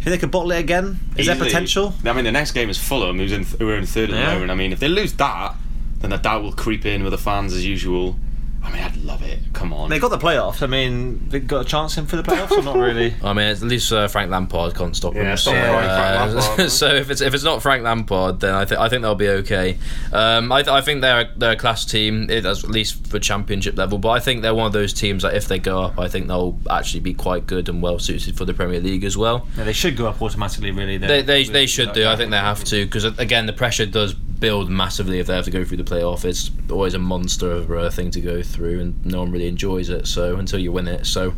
Think they could bottle it again? Is there potential? I mean, the next game is Fulham, who's in who are in third at Yeah. the moment. I mean, if they lose that, then the doubt will creep in with the fans as usual. I mean, I'd love it. Come on. They got the playoffs. I mean, they got a chance in for the playoffs or not really? I mean, at least uh, Frank Lampard can't stop Yeah, him. stop so, uh, Frank Lampard. so if it's if it's not Frank Lampard, then I think I think they'll be okay. Um, I, th- I think they're they're a class team, it- at least for championship level. But I think they're one of those teams that if they go up, I think they'll actually be quite good and well suited for the Premier League as well. Yeah, they should go up automatically. Really, They they, they should do. I think they have to because again the pressure does build massively if they have to go through the playoff. It's always a monster of a thing to go through, and no one really enjoys it. So until you win it, so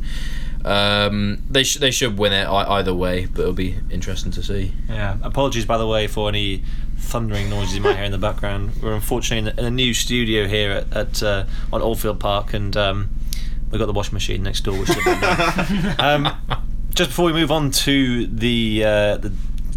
um, they should they should win it ei- either way. But it'll be interesting to see. Yeah. Apologies, by the way, for any thundering noises you might hear in the background. We're unfortunately in a, in a new studio here at, at uh, on Oldfield Park, and um, we've got the washing machine next door, which should have been um, Just before we move on to the uh, the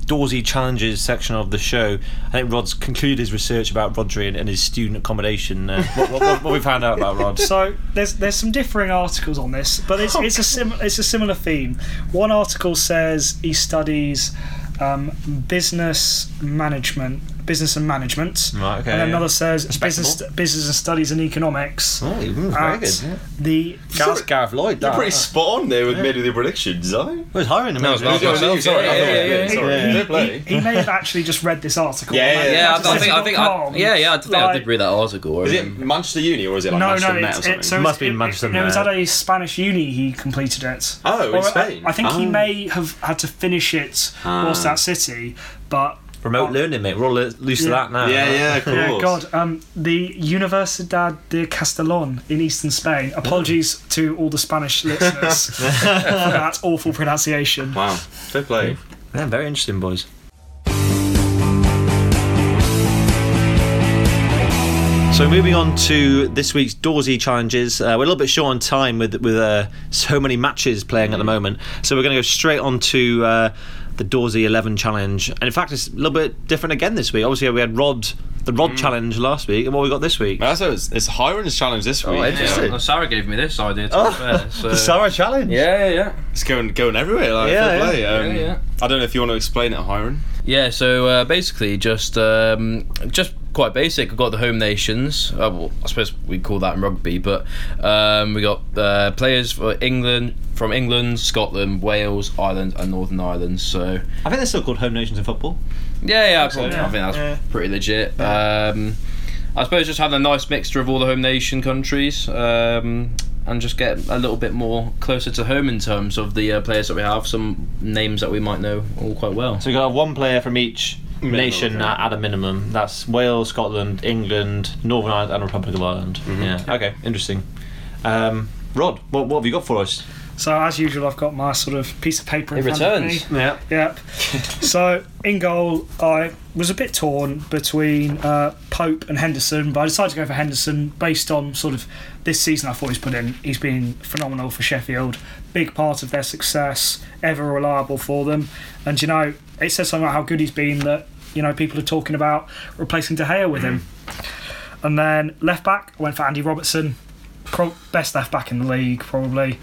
Dawsey challenges section of the show, I think Rod's concluded his research about Rodri and, and his student accommodation. Uh, what, what, what, what we found out about Rod? So there's there's some differing articles on this, but it's it's a sim- it's a similar theme. One article says he studies um, business management, business and management, Right, okay, and yeah. another says business business and studies and economics. Oh, very good. Yeah. The Gareth, Gareth Lloyd. You're that. pretty spot on there with made with the predictions, are you? Well, hiring him. No, isn't it? not. Oh, myself, sorry, yeah, I thought- yeah, yeah, yeah, sorry. he, he, he may have actually just read this article. Yeah, yeah, yeah. Yeah, I, I think I think I, yeah yeah I think I did read that article. Is it Manchester Uni or is it like No, Manchester no, Met or it's, something? it, so Must be Manchester it, it was at a Spanish uni he completed it. Oh, in uh, Spain? I think he Oh. may have had to finish it whilst Ah. at City, but Remote learning, mate. We're all lo- used to that now. yeah, yeah, of course. yeah, God, um, the Universidad de Castellón in eastern Spain. Apologies to all the Spanish listeners for that awful pronunciation. Wow, fair play. Yeah, very interesting, boys. So moving on to this week's Dawsey challenges, uh, we're a little bit short on time with with uh, so many matches playing at the moment. So we're going to go straight on to uh, the Dawsey 11 challenge, and in fact, it's a little bit different again this week. Obviously, we had Rod the Rod challenge last week, and what we got this week? Well, so it's, it's Hiron's challenge this week. Oh, interesting. yeah, well, Sarah gave me this idea. To be fair, so. the Sarah challenge. Yeah, yeah, yeah. It's going going everywhere. Like, Yeah, yeah. play. Um, Yeah, yeah. I don't know if you want to explain it, Hiron. Yeah, so uh, basically, just um, just quite basic. We've got the home nations. Uh, well, I suppose we call that in rugby, but um, we got uh, players for England, from England, Scotland, Wales, Ireland, and Northern Ireland. So I think they're still called home nations in football. yeah, yeah, I, probably, yeah. I think that's Yeah. pretty legit. Um, I suppose just having a nice mixture of all the home nation countries. Um, and just get a little bit more closer to home in terms of the uh, players that we have, some names that we might know all quite well. So we got one player from each nation yeah. at, at a minimum. That's Wales, Scotland, England, Northern Ireland, and Republic of Ireland. Yeah. Okay. Interesting. Um, Rod, what, what have you got for us? So as usual, I've got my sort of piece of paper in It front of me. returns. Yeah. Yep. so in goal, I was a bit torn between uh, Pope and Henderson, but I decided to go for Henderson based on sort of this season. I thought he's put in. He's been phenomenal for Sheffield. Big part of their success, ever reliable for them. And you know, it says something about how good he's been that you know people are talking about replacing De Gea with him. And then left back, I went for Andy Robertson. Pro- best left back in the league, probably.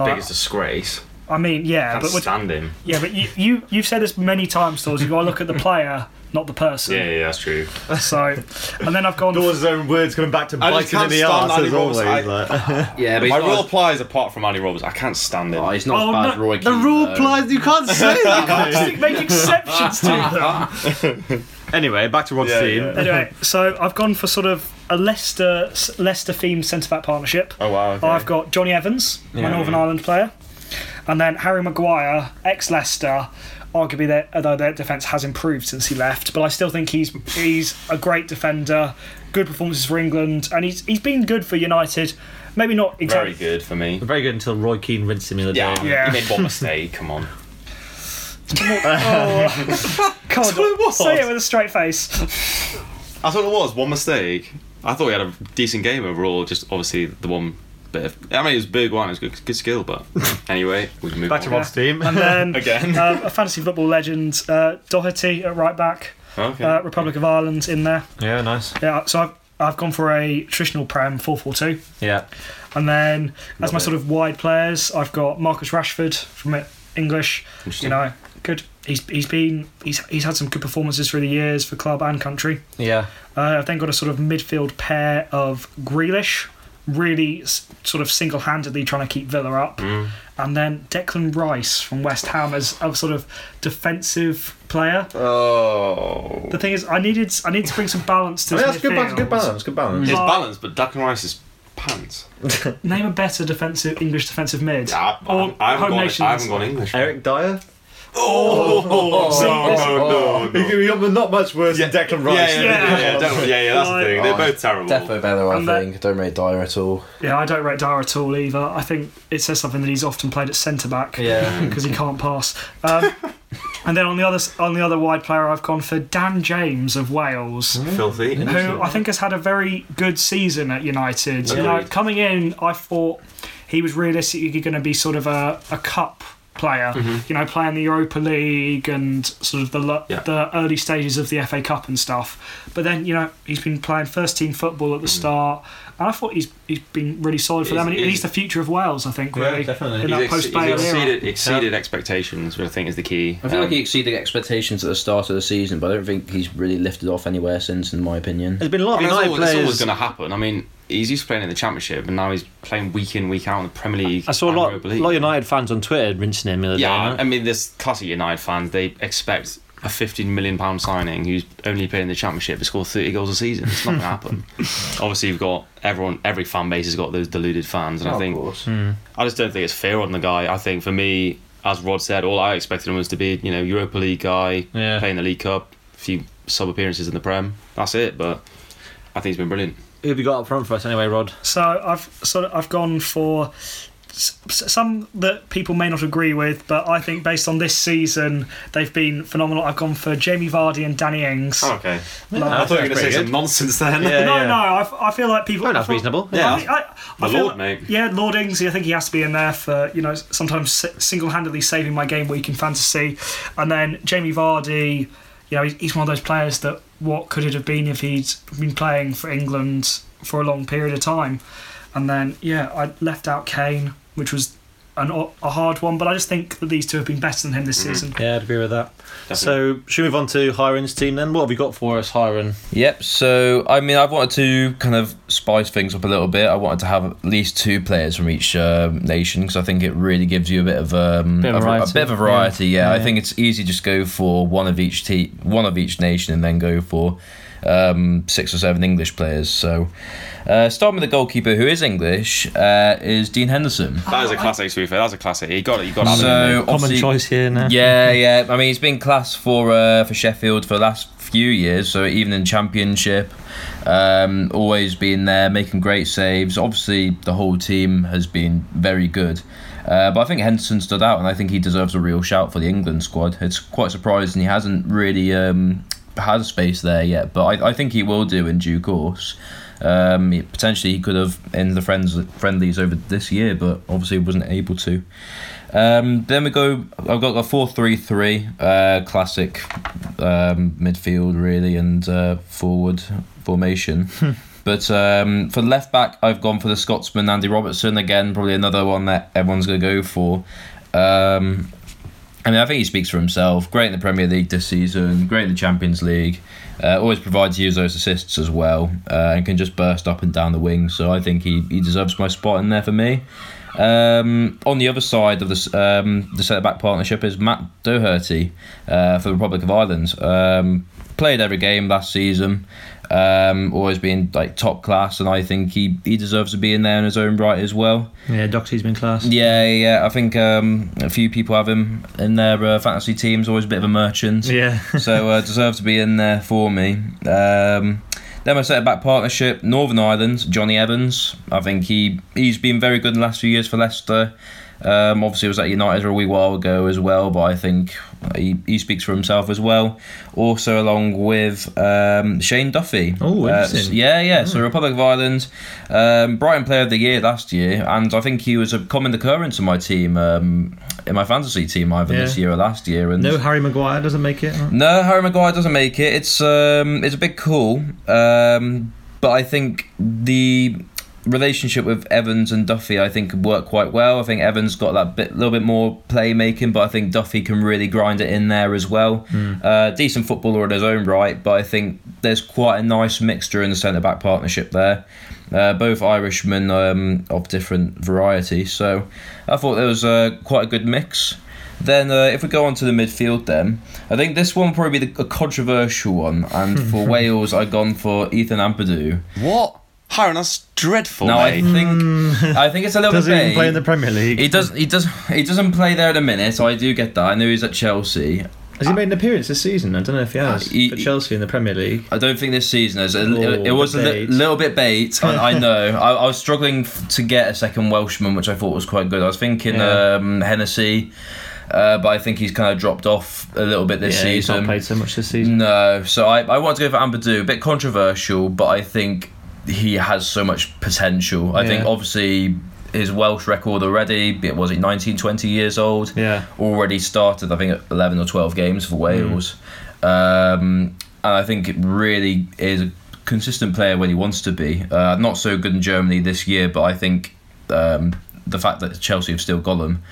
Like, Biggest disgrace. I mean, yeah, Can't but would- stand him. yeah, but you, you you've said this many times, Stores. You've got to look at the player, not the person. Yeah, yeah, that's true. So, and then I've gone. His own words coming back to I bite just him in can't the stand arse Andy as always. Robertson. like- Yeah, but he's My not, rule as, applies apart from Andy Roberts. I can't stand him. oh, he's not Oh, as bad as no, Roy the Keane, rule though. applies. You can't say that. Make exceptions to them. anyway, back to Rod's Yeah, team. yeah. Anyway, so I've gone for sort of a Leicester Leicester themed centre back partnership. Oh wow. Okay. I've got Johnny Evans, my Yeah. Northern Ireland player, and then Harry Maguire, ex Leicester. Arguably, their, although their defence has improved since he left, but I still think he's he's a great defender. Good performances for England, and he's he's been good for United. Maybe not very exactly. good for me. Very good until Roy Keane rinsed him the other Yeah, day. Yeah. He made one mistake. Come on. Oh, God, what it say it with a straight face. That's what it was. One mistake. I thought he had a decent game overall. Just obviously the one bit. Of, I mean, it was big one. It was good, good skill, but anyway, we can move Back on. to Rod's team. And then Again. um, a fantasy football legend, uh, Doherty at right back, Okay. uh, Republic of Ireland in there. yeah, nice. Yeah, so I've, I've gone for a traditional Prem 4 4 2. Yeah. And then, as Love my it. sort of wide players, I've got Marcus Rashford from it, English. You know, good. He's he's been he's he's had some good performances through the years for club and country. Yeah. Uh, I've then got a sort of midfield pair of Grealish, really s- sort of single-handedly trying to keep Villa up, Mm. and then Declan Rice from West Ham as a sort of defensive player. Oh. The thing is, I needed I need to bring some balance to I this mean, that's good, balance, good balance. Good balance. His Like- balance, but Declan Rice is pants. Name a better defensive English defensive mid. I, Or I, haven't home gone. I haven't gone English. Eric Dier. Oh, no, no, no. He got not much worse than Declan Rice. Yeah, yeah, yeah, yeah, don't- yeah, yeah, that's the thing. They're Oh, both terrible. Defo better, I And that- think. Don't rate Dier at all. Yeah, I don't rate Dier at all either. I think it says something that he's often played at centre back. Yeah. because he can't pass. Um, and then on the other on the other wide player, I've gone for Dan James of Wales. Filthy. who I think has had a very good season at United. You know, coming in, I thought he was realistically going to be sort of a, a cup player. You know, playing the Europa League and sort of the Yeah. the early stages of the FA Cup and stuff. But then you know he's been playing first team football at the start, and I thought he's he's been really solid for He's- them. And he- he's- he's the future of Wales, I think. Yeah, Really, definitely. in He's, that ex- post he's Bale era. exceeded, exceeded expectations, which I think is the key. I feel like Um, he exceeded expectations at the start of the season, but I don't think he's really lifted off anywhere since, in my opinion. There's been a lot I mean, it's United always, it's always going to happen. I mean, he's used to playing in the Championship, and now he's playing week in, week out in the Premier League. I saw a lot, a lot of United fans on Twitter rinsing him the other Yeah, day. I mean, this classic United fans, they expect a 15 million pound signing who's only playing in the Championship to score 30 goals a season. It's not going to happen. Obviously, you've got everyone, every fan base has got those deluded fans, and I oh, think hmm. I just don't think it's fair on the guy. I think for me, as Rod said, all I expected him was to be, you know, Europa League guy, Yeah. playing the League Cup, a few sub appearances in the Prem. That's it. But I think he's been brilliant. Who have you got up front for us anyway, Rod? So I've sort of I've gone for s- s- some that people may not agree with, but I think based on this season they've been phenomenal. I've gone for Jamie Vardy and Danny Ings. Oh, okay. Like- I thought you were going to say pretty some nonsense then. Yeah. no, no, I, I feel like people. Oh, that's I feel- reasonable. Yeah. I, I, I My feel lord, like- mate. Yeah, Lord Ings. I think he has to be in there for you know sometimes single-handedly saving my game week in fantasy, and then Jamie Vardy. You know, he's, he's one of those players that what could it have been if he'd been playing for England for a long period of time, and then yeah, I left out Kane, which was an, a hard one, but I just think that these two have been better than him this mm-hmm. season. Yeah, I'd agree with that. So, should we move on to Hiron's team then? What have you got for us, Hiron? Yep. So I mean, I wanted to kind of spice things up a little bit. I wanted to have at least two players from each um nation because I think it really gives you a bit of um, Bit of a, variety. a bit of a variety. Yeah, Yeah. I think it's easy just go for one of each te- one of each nation, and then go for um, six or seven English players. So, uh, starting with the goalkeeper who is English uh, is Dean Henderson. That is a classic, to be fair. That's a classic. He got it. You got it. So Common choice here now. Yeah, yeah. I mean, he's been class for uh, for Sheffield for the last few years. So even in Championship, um, always been there, making great saves. Obviously, the whole team has been very good. Uh, but I think Henderson stood out, and I think he deserves a real shout for the England squad. It's quite surprising he hasn't really um, had space there yet, but I, I think he will do in due course. Um, potentially, he could have in the friends friendlies over this year, but obviously wasn't able to. Um, then we go. I've got a four-three-three, uh, classic um, midfield really, and uh, forward formation. But um, for left back, I've gone for the Scotsman Andy Robertson again. Probably another one that everyone's going to go for. Um, I mean, I think he speaks for himself. Great in the Premier League this season. Great in the Champions League. Uh, always provides you those assists as well, uh, and can just burst up and down the wing. So I think he, he deserves my spot in there for me. Um, on the other side of this, um, the centre back partnership is Matt Doherty uh, for the Republic of Ireland. Um, played every game last season. Um, always been like top class, and I think he, he deserves to be in there in his own right as well. Yeah, Doxy's been class. Yeah, yeah. I think um, a few people have him in their uh, fantasy teams. Always a bit of a merchant. Yeah. so uh, deserves to be in there for me. Um, then my centre back partnership, Northern Ireland, Johnny Evans. I think he he's been very good in the last few years for Leicester. Um, obviously, was at United a wee while ago as well, but I think he, he speaks for himself as well. Also, along with um, Shane Duffy. Oh, Uh, interesting. yeah, yeah. So Republic of Ireland, um, Brighton Player of the Year last year, and I think he was a common occurrence in my team, um, in my fantasy team either Yeah. this year or last year. And No, Harry Maguire doesn't make it. huh? no, Harry Maguire doesn't make it. It's um, it's a big call, um, but I think the relationship with Evans and Duffy, I think, could work quite well. I think Evans got that bit, little bit more playmaking, but I think Duffy can really grind it in there as well. Uh, decent footballer in his own right, but I think there's quite a nice mixture in the centre back partnership there. Uh, both Irishmen um, of different variety, so I thought there was uh, quite a good mix. Then, uh, if we go on to the midfield, then I think this one will probably be the, a controversial one. And for Wales, I've gone for Ethan Ampadu. What? Hiram, that's dreadful, Now, I think I think it's a little bit. Doesn't bit. even vague. play in the Premier League. He does. He does. He doesn't play there at the minute. So I do get that. I know he's at Chelsea. Has he made an appearance this season? I don't know if he has. He- for Chelsea in the Premier League. I don't think this season is. It, Oh, it was a li- little bit bait. I, I know. I, I was struggling f- to get a second Welshman, which I thought was quite good. I was thinking Yeah. um, Hennessy, uh, but I think he's kind of dropped off a little bit this yeah, he's season. not played so much this season. No, so I, I want to go for Ampadu. A bit controversial, but I think he has so much potential. I think obviously his Welsh record already, it was he 19, 20 years old, Yeah. already started, I think, at 11 or 12 games for Wales. Um, and I think it really is a consistent player when he wants to be. Uh, not so good in Germany this year, but I think um, the fact that Chelsea have still got him.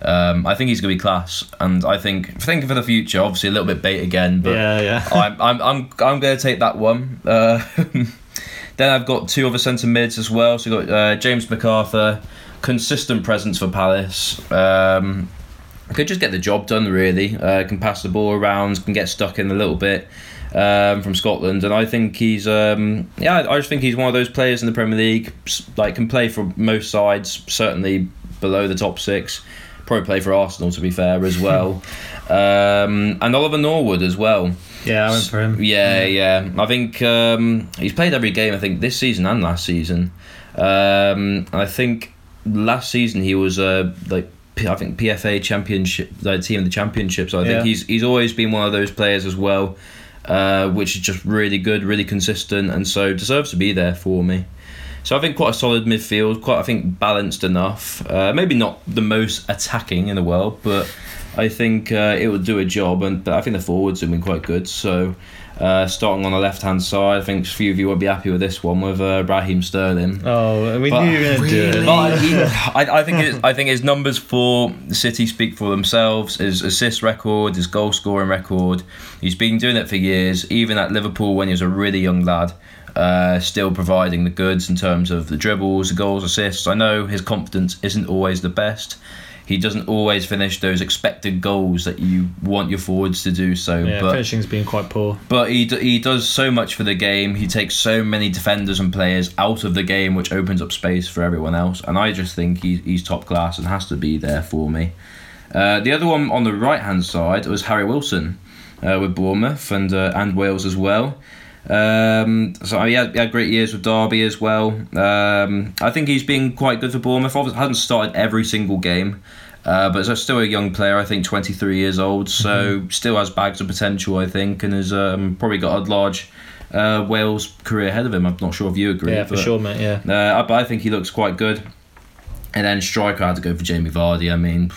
Um, I think he's going to be class, and I think thinking for the future. Obviously, a little bit bait again, but Yeah, yeah. I'm I'm I'm I'm going to take that one. Uh, then I've got two other centre mids as well. So you've got uh, James McArthur, consistent presence for Palace. Um, could just get the job done really. Uh, can pass the ball around, can get stuck in a little bit um, from Scotland, and I think he's um, yeah. I just think he's one of those players in the Premier League. Like can play for most sides, certainly below the top six. Probably play for Arsenal to be fair as well, um, and Oliver Norwood as well. Yeah, I went for him. Yeah, yeah. I think um, he's played every game. I think this season and last season. Um, and I think last season he was uh, like I think PFA championship, like team of the championship. So I Yeah. think he's he's always been one of those players as well, uh, which is just really good, really consistent, and so deserves to be there for me. So I think quite a solid midfield, quite I think balanced enough. Uh, maybe not the most attacking in the world, but I think uh, it will do a job. And but I think the forwards have been quite good. So uh, starting on the left hand side, I think a few of you won't be happy with this one with uh, Raheem Sterling. Oh, we But- knew you were going to do it. But he, I, I think his, I think his numbers for City speak for themselves. His assist record, his goal scoring record. He's been doing it for years. Even at Liverpool when he was a really young lad, uh, still providing the goods in terms of the dribbles, the goals, assists. I know his confidence isn't always the best. He doesn't always finish those expected goals that you want your forwards to do so. Yeah, but finishing's been quite poor. but he, d- he does so much for the game. He takes so many defenders and players out of the game, which opens up space for everyone else. And I just think he's, he's top class and has to be there for me. Uh, the other one on the right hand side was Harry Wilson uh, with Bournemouth and uh, and Wales as well. Um, so he had, he had great years with Derby as well. Um, I think he's been quite good for Bournemouth. Obviously, hasn't started every single game, uh, but is still a young player. I think 23 years old, so still has bags of potential. I think, and has um, probably got a large uh, Wales career ahead of him. I'm not sure if you agree. Yeah, for but, sure, mate. Yeah. Uh, but I think he looks quite good. And then striker, I had to go for Jamie Vardy. I mean,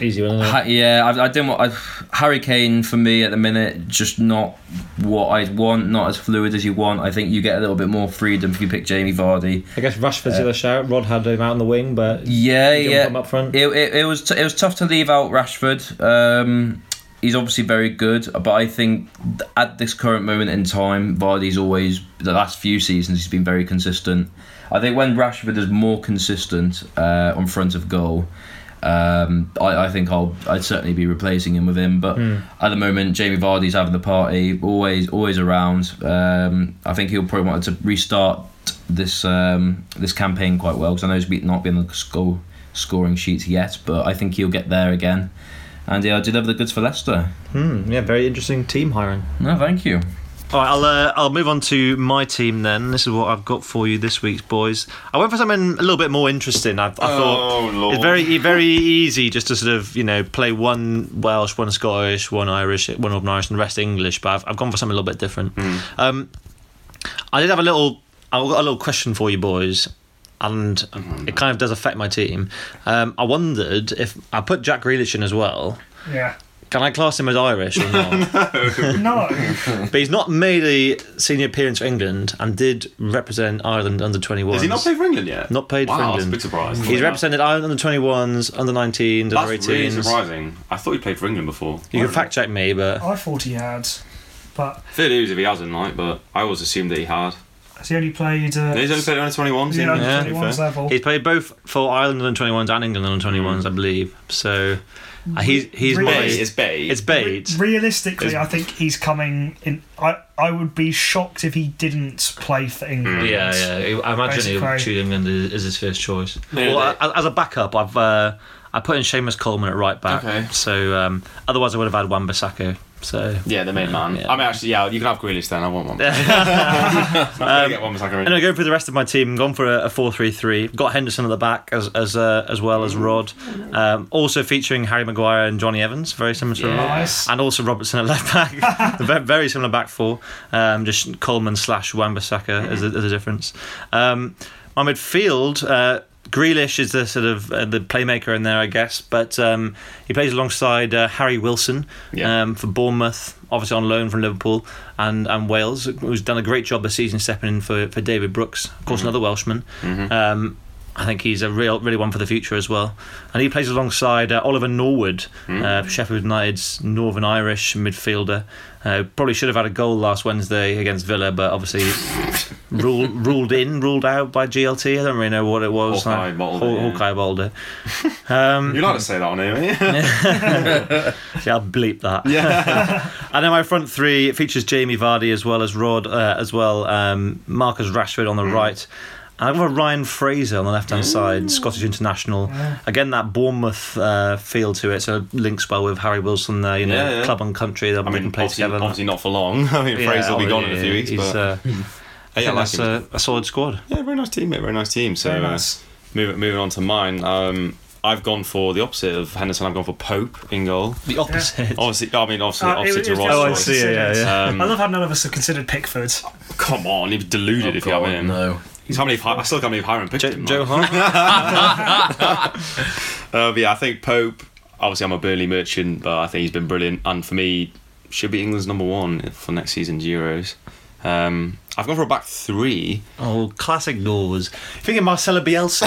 Easy one, isn't it? Yeah, I, I didn't want I, Harry Kane for me at the minute. Just not what I'd want. Not as fluid as you want. I think you get a little bit more freedom if you pick Jamie Vardy. I guess Rashford's the other shout. Rod had him out on the wing, but Yeah, yeah. up front. It, it, it was t- it was tough to leave out Rashford. Um, he's obviously very good, but I think at this current moment in time, Vardy's always the last few seasons he's been very consistent. I think when Rashford is more consistent uh, on front of goal. Um, I, I think I'll I'd certainly be replacing him with him, but at the moment Jamie Vardy's having the party, always always around. Um, I think he'll probably want to restart this um, this campaign quite well because I know he's not been on the score scoring sheets yet, but I think he'll get there again. And yeah, deliver the goods for Leicester. Hmm, yeah, very interesting team hiring. No, thank you. All right, I'll uh, I'll move on to my team then. This is what I've got for you this week, boys. I went for something a little bit more interesting. I, I Oh, thought Lord. it's very very easy just to sort of you know play one Welsh, one Scottish, one Irish, one Northern Irish, and the rest English. But I've, I've gone for something a little bit different. Um, I did have a little I've got a little question for you, boys. And it kind of does affect my team. Um, I wondered if I put Jack Grealish in as well. Yeah. Can I class him as Irish or not? No. But he's not made a senior appearance for England and did represent Ireland under 21s. Has he not played for England yet? Not played for wow, I was a England. bit surprised. He's represented Ireland under 21s, under 19s, under That's 18s. really surprising. I thought he played for England before. you can fact check me, but I thought he had, but Fair dues if he hasn't, like, but I always assumed that he had. has he only played? Uh, He's only played under 21s. yeah, in Yeah. under 21s level. he's played both for Ireland under 21s and England under 21s, I believe. So he's he's Really? my it's bait. it's bait. Realistically, I think he's coming in. I I would be shocked if he didn't play for England. Yeah, yeah. I imagine he'll Basically. choose England as as his first choice. Yeah, well, they- as, as a backup, I've uh, I put in Seamus Coleman at right back. Okay. So um, otherwise, I would have had Wan Bissaka. So yeah, the main man. Yeah. I mean, actually, yeah, you can have Grealish then. I want one. I'm gonna get one Bissaka in. Anyway, going through the rest of my team, gone for a, a 4-3-3. Got Henderson at the back as as uh, as well as Rod. Um, also featuring Harry Maguire and Johnny Evans, very similar to Rod. Nice. And also Robertson at left back, very, very similar back four. Um, just Coleman slash Wan-Bissaka as, a, as a difference. Um, my midfield. Uh, Grealish is the sort of uh, the playmaker in there, I guess, but um, he plays alongside uh, Harry Wilson Yeah. um, for Bournemouth, obviously on loan from Liverpool and, and Wales, who's done a great job this season stepping in for, for David Brooks, of course, another Welshman. Um, I think he's a real, really one for the future as well. And he plays alongside uh, Oliver Norwood, uh, Sheffield United's Northern Irish midfielder. Uh, probably should have had a goal last Wednesday against Villa, but obviously ruled ruled in, ruled out by GLT. I don't really know what it was. Hawkeye like, bottled Haw- yeah. Hawkeye bottled. Um, You like to say that on here, eh? yeah, I'll bleep that. Yeah. and then my front three it features Jamie Vardy as well as Rod uh, as well. Um, Marcus Rashford on the right. And I've got Ryan Fraser on the left hand side, Scottish international. Again, that Bournemouth uh, feel to it, so it links well with Harry Wilson there, you know, Yeah, yeah. club and country, they'll I mean, play obviously, together. obviously not for long. I mean, Yeah, Fraser will be gone in a few weeks, but uh, yeah, I I think like that's a, a solid squad. Yeah, very nice team, mate. Very nice team. So, Very uh, moving moving on to mine. Um, I've gone for the opposite of Henderson. I've gone for Pope in goal. The opposite. Obviously, I mean, obviously, Uh, opposite was- to it was Rod's Oh, I see, yeah, yeah. Um, I love how none of us have considered Pickford. Come on, you've deluded if you have him. no. He's how many? I still can't believe Hiram picked Joe, him. Joe man. Hart? Uh, but yeah, I think Pope. Obviously, I'm a Burnley merchant, but I think he's been brilliant, and for me, should be England's number one for next season's Euros. Um, I've gone for a back three. Oh, classic Norse. Thinking Marcelo Bielsa.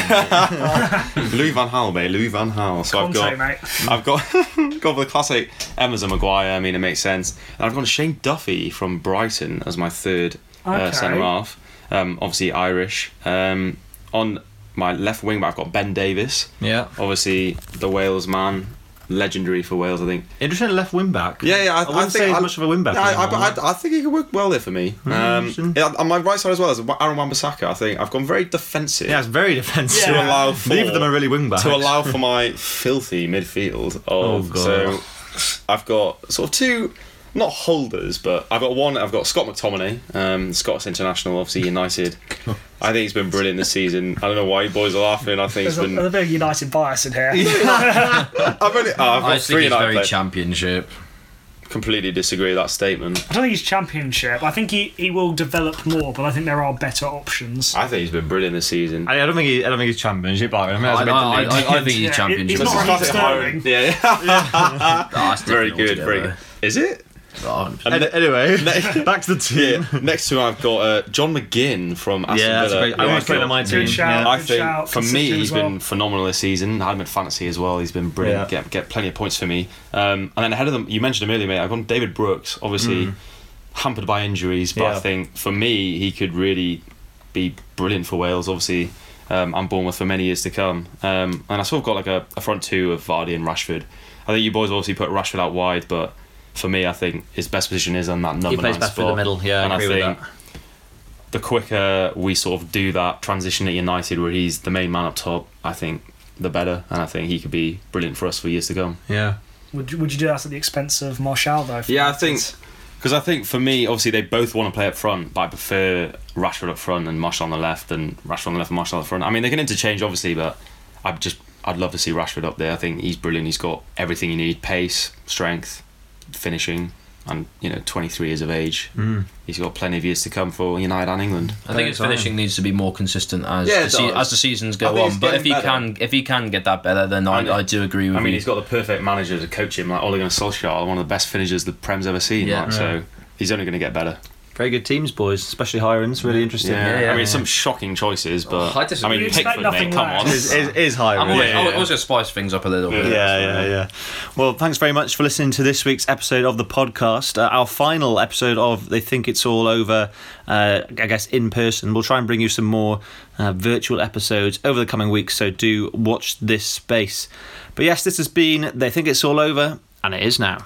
Louis Van Gaal, mate. Louis Van Gaal. So I've got, mate. I've got, gone for the classic Emerson Maguire. I mean, it makes sense. And I've gone Shane Duffy from Brighton as my third uh, centre half. Um, obviously Irish. Um, on my left wing back, I've got Ben Davies. yeah. Obviously the Wales man, legendary for Wales, I think. Interesting left wing back. Yeah, yeah. I, I wouldn't say he's much of a wing back Yeah, I, I. I, I think he could work well there for me. Um, yeah, on my right side as well as Aaron Wan-Bissaka. I think I've gone very defensive. Yeah, it's very defensive. to allow for Neither of them are really wing backs. to allow for my filthy midfield. Of, Oh, God. So I've got sort of two not holders, but I've got one. I've got Scott McTominay, um, Scots international, obviously United. I think he's been brilliant this season. I don't know why you boys are laughing. I think he's There's a, been. a bit of United bias in here. I've only. Oh, I've I got just three think he's United very players. championship. Completely disagree with that statement. I don't think he's championship. I think he, he will develop more, but I think there are better options. I think he's been brilliant this season. I, I don't think he, I don't think he's championship. But I, mean, that's I, a bit I, I. I think he's Yeah, championship. he's not Classic Sterling. Yeah, yeah. Ah, that's very different good. Very good. Is it? Oh, And ne- anyway, back to the team. yeah. Next to him, I've got uh, John McGinn from Aston Yeah, that's a Villa. great. I who want to play on my Good team. shout. Yeah. I think shout, for me, consistent he's well. been phenomenal this season. I had him in fantasy as well. He's been brilliant. Yeah. Get get plenty of points for me. Um, and then ahead of them, you mentioned him earlier, mate. I've gone David Brooks. Obviously hampered by injuries, but I Mm. Think for me, he could really be brilliant for Wales. Obviously, um, and Bournemouth for many years to come. Um, and I sort of got like a, a front two of Vardy and Rashford. I think you boys obviously put Rashford out wide, but for me, I think his best position is on that number He plays nine best spot. through the middle. Yeah, and I agree with think that. the quicker we sort of do that transition at United, where he's the main man up top, I think the better, and I think he could be brilliant for us for years to come. Yeah. Would you, would you do that at the expense of Martial though? Yeah, I think because I think for me, obviously they both want to play up front, but I prefer Rashford up front and Martial on the left, and Rashford on the left and Martial up front. I mean, they can interchange obviously, but I just I'd love to see Rashford up there. I think he's brilliant. He's got everything you need: pace, strength, finishing, and you know, 23 years of age. Mm. He's got plenty of years to come for United and England. I think his finishing needs to be more consistent as Yeah, the se- as the seasons go on. But if he better. can if he can get that better, then I, I. I do agree with I mean, you. he's got the perfect manager to coach him, like Ole Gunnar Solskjaer, one of the best finishers the Prem's ever seen. Yeah. like, so he's only going to get better. Very good teams, boys. Especially Hirons. Really interesting. Yeah, yeah, I mean, yeah. some shocking choices, but I disagree. mean, You expect Pickford, mate, come on. Is, is, is Hirons. I'm always, yeah, yeah. I always spice things up a little bit. Yeah, yeah, yeah. Well, thanks very much for listening to this week's episode of the podcast. Uh, our final episode of They Think It's All Over, uh, I guess in person. We'll try and bring you some more uh, virtual episodes over the coming weeks, so do watch this space. But yes, this has been They Think It's All Over, and it is now.